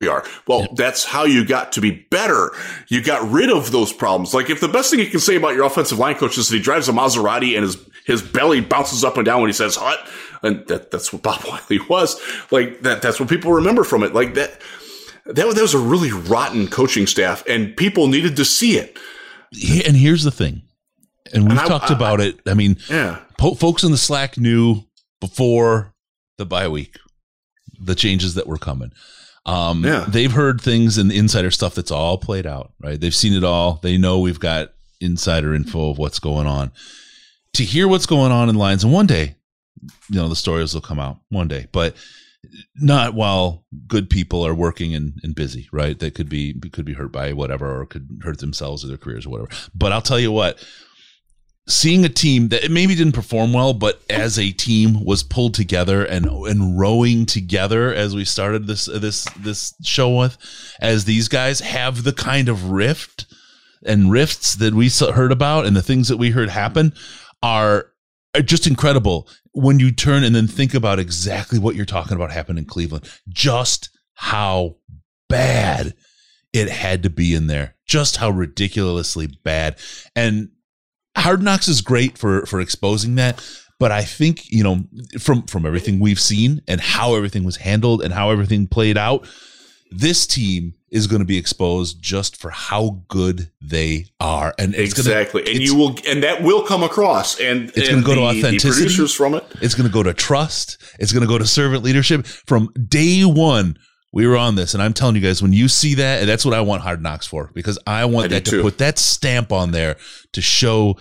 We are. Well, that's how you got to be better. You got rid of those problems. Like if the best thing you can say about your offensive line coach is that he drives a Maserati and his his belly bounces up and down when he says hot, and that that's what Bob Wylie was. Like that that's what people remember from it. Like that that, was- that was a really rotten coaching staff, and people needed to see it.
And here's the thing, and we've
I-
talked
I-
about it. I mean,
Yeah.
po- folks in the Slack knew before the bye week the changes that were coming. Um,
Yeah.
they've heard things and insider stuff that's all played out, right? They've seen it all. They know we've got insider info of what's going on. To hear what's going on in lines, and one day, you know, the stories will come out one day, but not while good people are working and, and busy, right? That could be could be hurt by whatever, or could hurt themselves or their careers or whatever. But I'll tell you what, seeing a team that maybe didn't perform well, but as a team was pulled together and and rowing together as we started this this this show with, as these guys have the kind of rift and rifts that we heard about and the things that we heard happen are, are just incredible when you turn and then think about exactly what you're talking about happened in Cleveland. Just how bad it had to be in there. Just how ridiculously bad. And Hard Knocks is great for for exposing that, but I think you know from from everything we've seen and how everything was handled and how everything played out, this team is going to be exposed just for how good they are, and it's
exactly,
Gonna,
and you will, and that will come across, and
It's gonna go to authenticity.
Producers from it,
It's going to go to trust. It's going to go to servant leadership from day one. We were on this, and I'm telling you guys, when you see that, that's what I want Hard Knocks for, because I want
I
that to
too.
put that stamp on there to show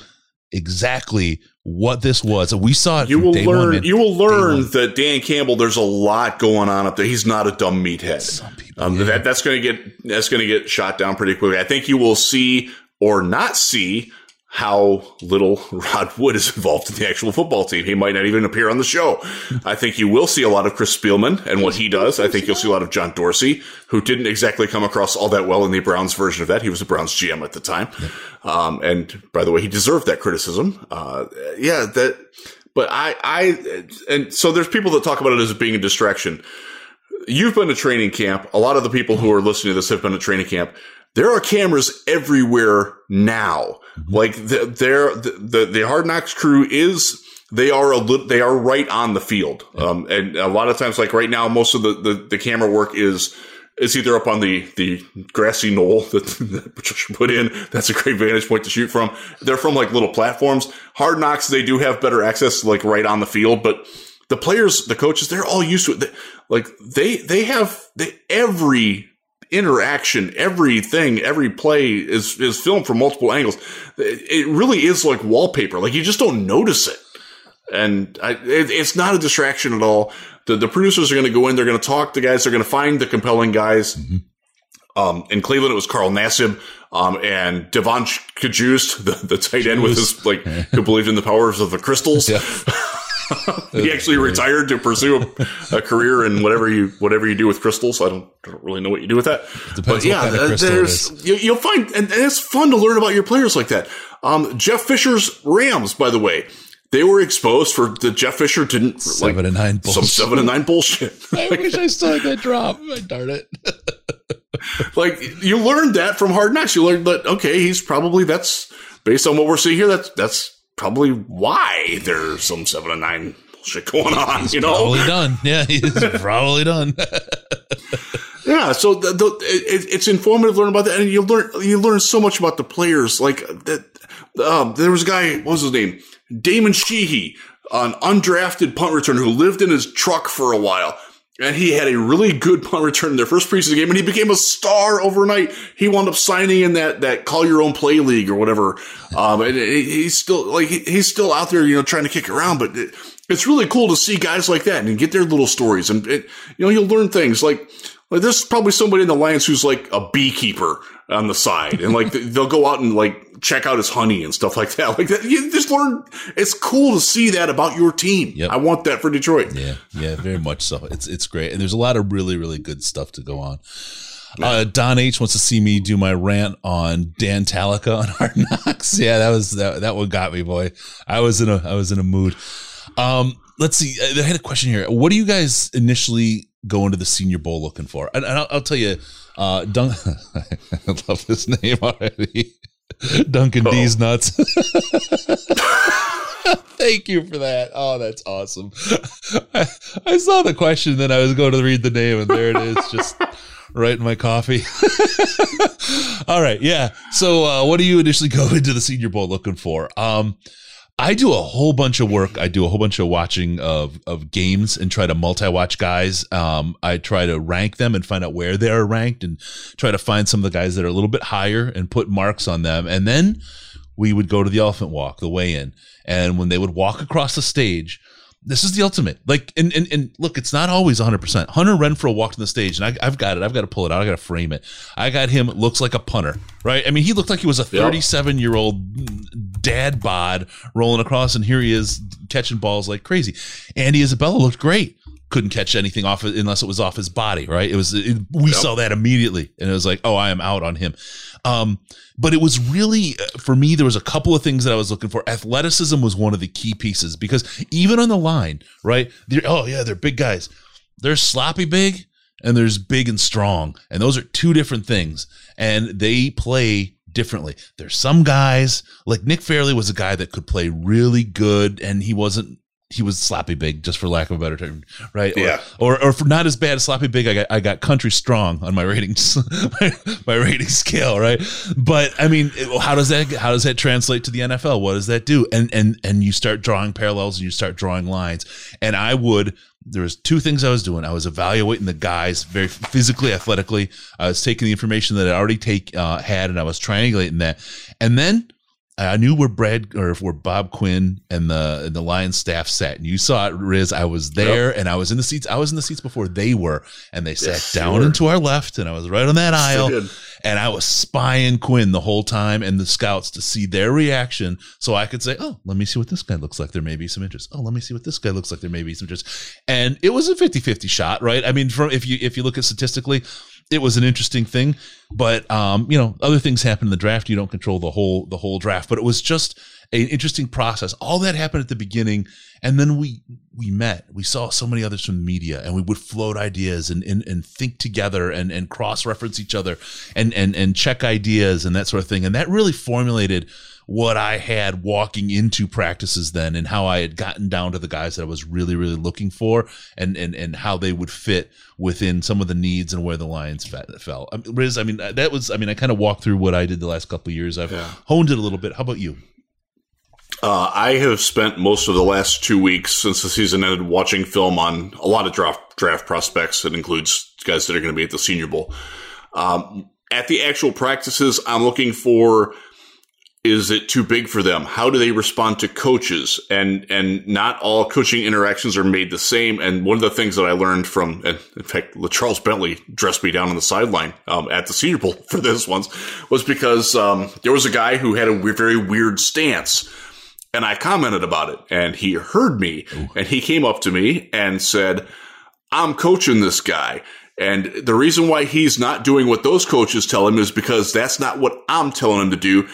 exactly what this was. We saw it.
you will
day one,
learn. you will learn that Dan Campbell. There's a lot going on up there. He's not a dumb meathead.
Some people,
Um,
yeah.
that that's going to get that's going to get shot down pretty quickly. I think you will see or not see how little Rod Wood is involved in the actual football team. He might not even appear on the show. I think you will see a lot of Chris Spielman and what he does. I think you'll see a lot of John Dorsey, who didn't exactly come across all that well in the Browns version of that. He was a Browns GM at the time. Um, and by the way, he deserved that criticism. Uh, yeah, that, but I, I, and so there's people that talk about it as being a distraction you've been to training camp. A lot of the people who are listening to this have been to training camp. There are cameras everywhere now. Like the, the, the, the hard knocks crew is, they are a little, they are right on the field. Um, and a lot of times, like right now, most of the, the, the camera work is, is either up on the, the grassy knoll that, that Patricia put in. That's a great vantage point to shoot from. They're from like little platforms. Hard knocks, they do have better access, like right on the field, but the players, the coaches, they're all used to it. They- Like they, they have they, every interaction, everything, every play is, is filmed from multiple angles. It, it really is like wallpaper. Like you just don't notice it. And I, it, it's not a distraction at all. The, the producers are going to go in. They're going to talk to guys. They're going to find the compelling guys. Um, in Cleveland, it was Carl Nassib, um, and Devon Cajuste, the, the tight end with his, like, who believed in the powers of the crystals.
Yeah.
he actually retired to pursue a, a, career in whatever you whatever you do with crystals. I don't, don't really know what you do with that. But yeah, there's you, will find and, and, it's fun to learn about your players like that. Um, Jeff Fisher's Rams, by the way, they were exposed for the Jeff Fisher didn't
seven like, and nine
bullshit. some seven and nine bullshit.
I wish I still had that drop. Darn it.
like you learned that from Hard Knocks. You learned that okay, he's probably that's based on what we're seeing here. That's that's probably why there's some seven and nine bullshit going on.
He's
you know,
probably done. Yeah, he's probably done.
yeah, so the, the, it, it's informative learn about that, and you learn you learn so much about the players. Like that, um, there was a guy. What was his name? Damon Sheehy, an undrafted punt returner who lived in his truck for a while and he had a really good punt return in their first preseason game, and he became a star overnight. He wound up signing in that that call your own play league or whatever. Um, and he's still like he's still out there, you know, trying to kick around. But it, it's really cool to see guys like that and get their little stories, and it, you know, you'll learn things like like there's probably somebody in the Lions who's like a beekeeper on the side, and like they'll go out and like check out his honey and stuff like that. Like that, you just learn. It's cool to see that about your team. Yep. I want that for Detroit.
Yeah, yeah, very much so. It's it's great, and there's a lot of really really good stuff to go on. Uh, Don H wants to see me do my rant on Dan Talica on Hard Knocks. Yeah, that was that that one got me, boy. I was in a I was in a mood. Um, let's see. I had a question here. What do you guys initially go into the Senior Bowl looking for? And, and I'll, I'll, tell you, uh, Dun- I love this name already. Duncan oh. D's nuts. Thank you for that. Oh, that's awesome. I, I, saw the question, then I was going to read the name, and there it is, just right in my coffee. All right, yeah. So, uh, what do you initially go into the Senior Bowl looking for? Um, I do a whole bunch of work. I do a whole bunch of watching of of games and try to multi-watch guys. Um, I try to rank them and find out where they are ranked and try to find some of the guys that are a little bit higher and put marks on them. And then we would go to the elephant walk, the weigh in. And when they would walk across the stage, this is the ultimate. Like, and, and, and look, it's not always 100%. Hunter Renfrow walked on the stage, and I, have got it. I've got to pull it out. I got to frame it. I got him, looks like a punter, right? I mean, he looked like he was a 37 year old dad bod rolling across, and here he is catching balls like crazy. Andy Isabella looked great. Couldn't catch anything off unless it was off his body, right? It was, it, we yep. saw that immediately, and it was like, oh, I am out on him. Um, but it was really uh, for me there was a couple of things that i was looking for athleticism was one of the key pieces because even on the line right oh yeah they're big guys there's sloppy big and there's big and strong and those are two different things and they play differently there's some guys like nick fairley was a guy that could play really good and he wasn't he was sloppy big, just for lack of a better term, right?
Yeah.
Or, or, or for not as bad as sloppy big, I got I got country strong on my ratings, my, my rating scale, right? But I mean, how does that how does that translate to the NFL? What does that do? And and and you start drawing parallels and you start drawing lines. And I would there was two things I was doing. I was evaluating the guys very physically, athletically. I was taking the information that I already take uh, had, and I was triangulating that. And then I knew where Brad or where Bob Quinn and the and the Lions staff sat, and you saw it, Riz. I was there, yep. and I was in the seats. I was in the seats before they were, and they sat yes, down into our left, and I was right on that aisle, and I was spying Quinn the whole time and the scouts to see their reaction, so I could say, "Oh, let me see what this guy looks like. There may be some interest. Oh, let me see what this guy looks like. There may be some interest." And it was a 50-50 shot, right? I mean, from if you if you look at statistically it was an interesting thing. But um, you know, other things happen in the draft. You don't control the whole the whole draft. But it was just an interesting process. All that happened at the beginning, and then we we met. We saw so many others from the media, and we would float ideas and and, and think together and and cross reference each other and and and check ideas and that sort of thing. And that really formulated what I had walking into practices then and how I had gotten down to the guys that I was really, really looking for and, and, and how they would fit within some of the needs and where the Lions fell. I mean, Riz, I mean, that was, I mean, I kind of walked through what I did the last couple of years. I've yeah. honed it a little bit. How about you?
Uh, I have spent most of the last two weeks since the season ended watching film on a lot of draft draft prospects. It includes guys that are going to be at the Senior Bowl. Um, at the actual practices, I'm looking for is it too big for them? How do they respond to coaches? And and not all coaching interactions are made the same. And one of the things that I learned from, and in fact, Charles Bentley dressed me down on the sideline um, at the Senior Bowl for this once, was because um, there was a guy who had a very weird stance. And I commented about it and he heard me and he came up to me and said, I'm coaching this guy. And the reason why he's not doing what those coaches tell him is because that's not what I'm telling him to do.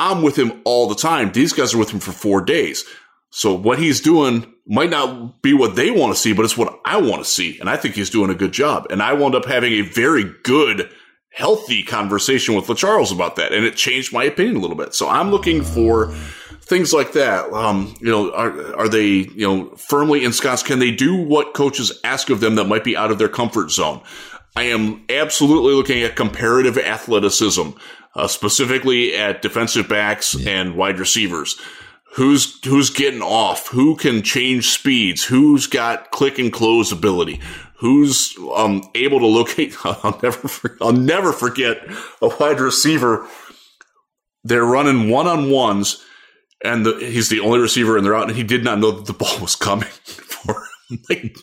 I'm with him all the time. These guys are with him for four days. So what he's doing might not be what they want to see, but it's what I want to see. And I think he's doing a good job. And I wound up having a very good, healthy conversation with LeCharles about that. And it changed my opinion a little bit. So I'm looking for things like that. Um, you know, are, are they, you know, firmly ensconced? Can they do what coaches ask of them that might be out of their comfort zone? I am absolutely looking at comparative athleticism, uh, specifically at defensive backs and wide receivers. Who's who's getting off? Who can change speeds? Who's got click and close ability? Who's um, able to locate? I'll never I'll never forget a wide receiver. They're running one on ones, and the, he's the only receiver, and they're out, and he did not know that the ball was coming for him. Like,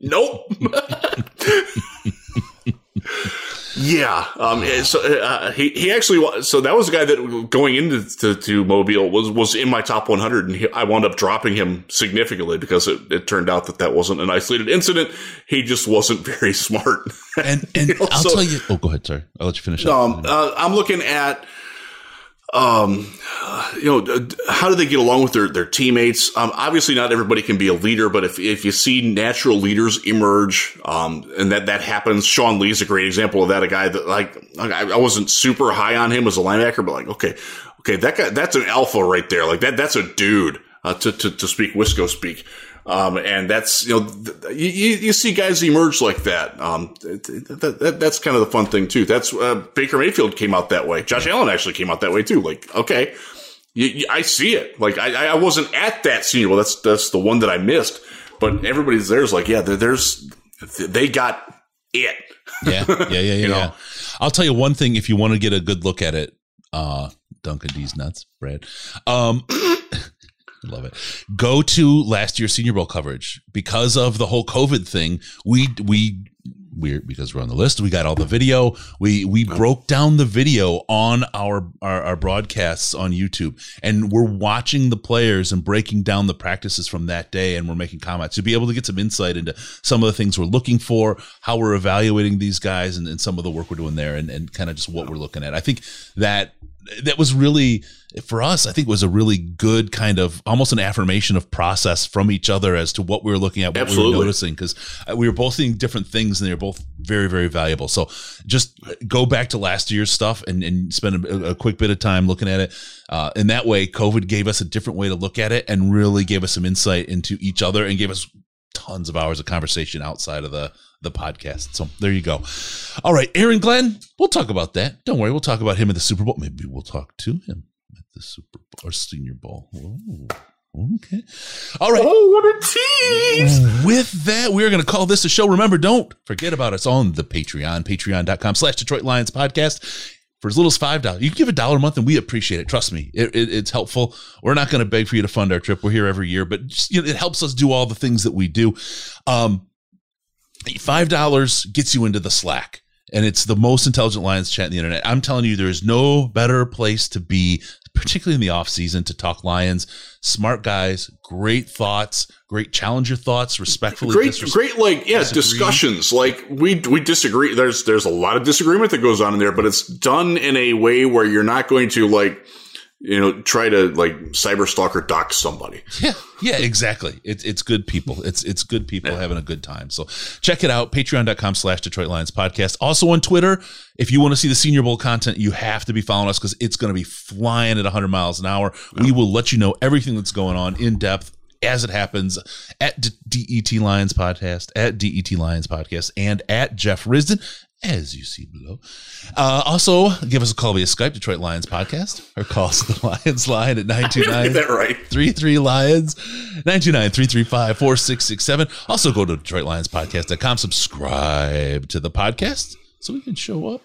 nope. Yeah, um, so uh, he he actually so that was the guy that going into to, to Mobile was was in my top 100, and he, I wound up dropping him significantly because it, it turned out that that wasn't an isolated incident. He just wasn't very smart.
And and
You know,
I'll
so-
tell you. Oh, go ahead. Sorry, I'll let you finish. up.
um, uh, I'm looking at, um, you know, how do they get along with their, their teammates? Um, obviously not everybody can be a leader, but if, if you see natural leaders emerge, um, and that, that happens, Sean Lee's a great example of that. A guy that like, I wasn't super high on him as a linebacker, but like, okay, okay, that guy, that's an alpha right there. Like that, that's a dude, uh, to, to, to speak Wisco speak. Um, and that's, you know, th- you, you you see guys emerge like that. Um, th- th- th- that, that's kind of the fun thing too. That's, uh, Baker Mayfield came out that way. Josh Allen actually came out that way too. Like, okay, you, you, I see it. Like, I, I wasn't at that senior. Well, that's, that's the one that I missed, but everybody's there's like, yeah, there- there's, they got it.
yeah, yeah, yeah, yeah.
know.
yeah. I'll tell you one thing if you want to get a good look at it. Uh, Duncan D's nuts, Brad. Um, love it. Go to last year's Senior Bowl coverage because of the whole COVID thing. We we weird because we're on the list. We got all the video. We we broke down the video on our, our our broadcasts on YouTube, and we're watching the players and breaking down the practices from that day, and we're making comments to be able to get some insight into some of the things we're looking for, how we're evaluating these guys, and, and some of the work we're doing there, and, and kind of just what we're looking at. I think that that was really for us i think was a really good kind of almost an affirmation of process from each other as to what we were looking at what we were noticing because we were both seeing different things and they were both very very valuable. So just go back to last year's stuff and, and spend a, a quick bit of time looking at it. Uh, in that way covid gave us a different way to look at it and really gave us some insight into each other and gave us tons of hours of conversation outside of the the podcast. So there you go. All right, Aaron Glenn, we'll talk about that. Don't worry, we'll talk about him at the Super Bowl. Maybe we'll talk to him at the Super Bowl or Senior Bowl. Ooh, okay. All right.
Oh, what a tease!
With that, we're going to call this a show. Remember, don't forget about us on the Patreon, patreon.com slash Detroit Lions podcast. For as little as $5, you can give a dollar a month and we appreciate it. Trust me, it, it- it's helpful. We're not going to beg for you to fund our trip. We're here every year, but just, you know, it helps us do all the things that we do. Um, $5 gets you into the Slack. And it's the most intelligent Lions chat in the internet. I'm telling you, there is no better place to be, particularly in the off season, to talk Lions. Smart guys, great thoughts, great challenger thoughts, respectfully.
great,
disres-
great, like yeah, discussions. Like we we disagree. There's there's a lot of disagreement that goes on in there, but it's done in a way where you're not going to like you know try to like cyber stalker dox somebody.
Yeah, yeah, exactly. It's it's good people. It's it's good people having a good time. So check it out. Patreon.com slash Detroit Lions podcast. Also on Twitter. If you want to see the Senior Bowl content, you have to be following us because it's going to be flying at 100 miles an hour. We will let you know everything that's going on in depth as it happens at DET Lions podcast, at DET Lions podcast, and at Jeff Risdon, as you see below. Uh, also, give us a call via Skype, Detroit Lions podcast, or call us the Lions line at 929
Get that right.
33 Lions, 929 Also go to DetroitLionsPodcast.com, subscribe to the podcast so we can show up.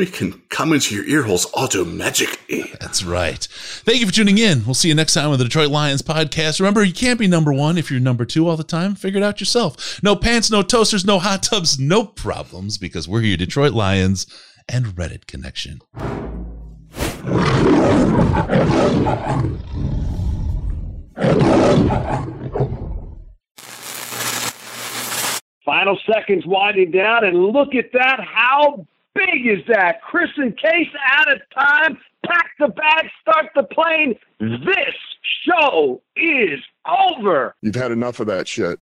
We can come into your ear holes auto magically.
That's right. Thank you for tuning in. We'll see you next time on the Detroit Lions podcast. Remember, you can't be number one if you're number two all the time. Figure it out yourself. No pants, no toasters, no hot tubs, no problems because we're your Detroit Lions and Reddit connection.
Final seconds winding down, and look at that. How big is that? Chris and Case out of time. Pack the bag, start the plane. This show is over.
You've had enough of that shit.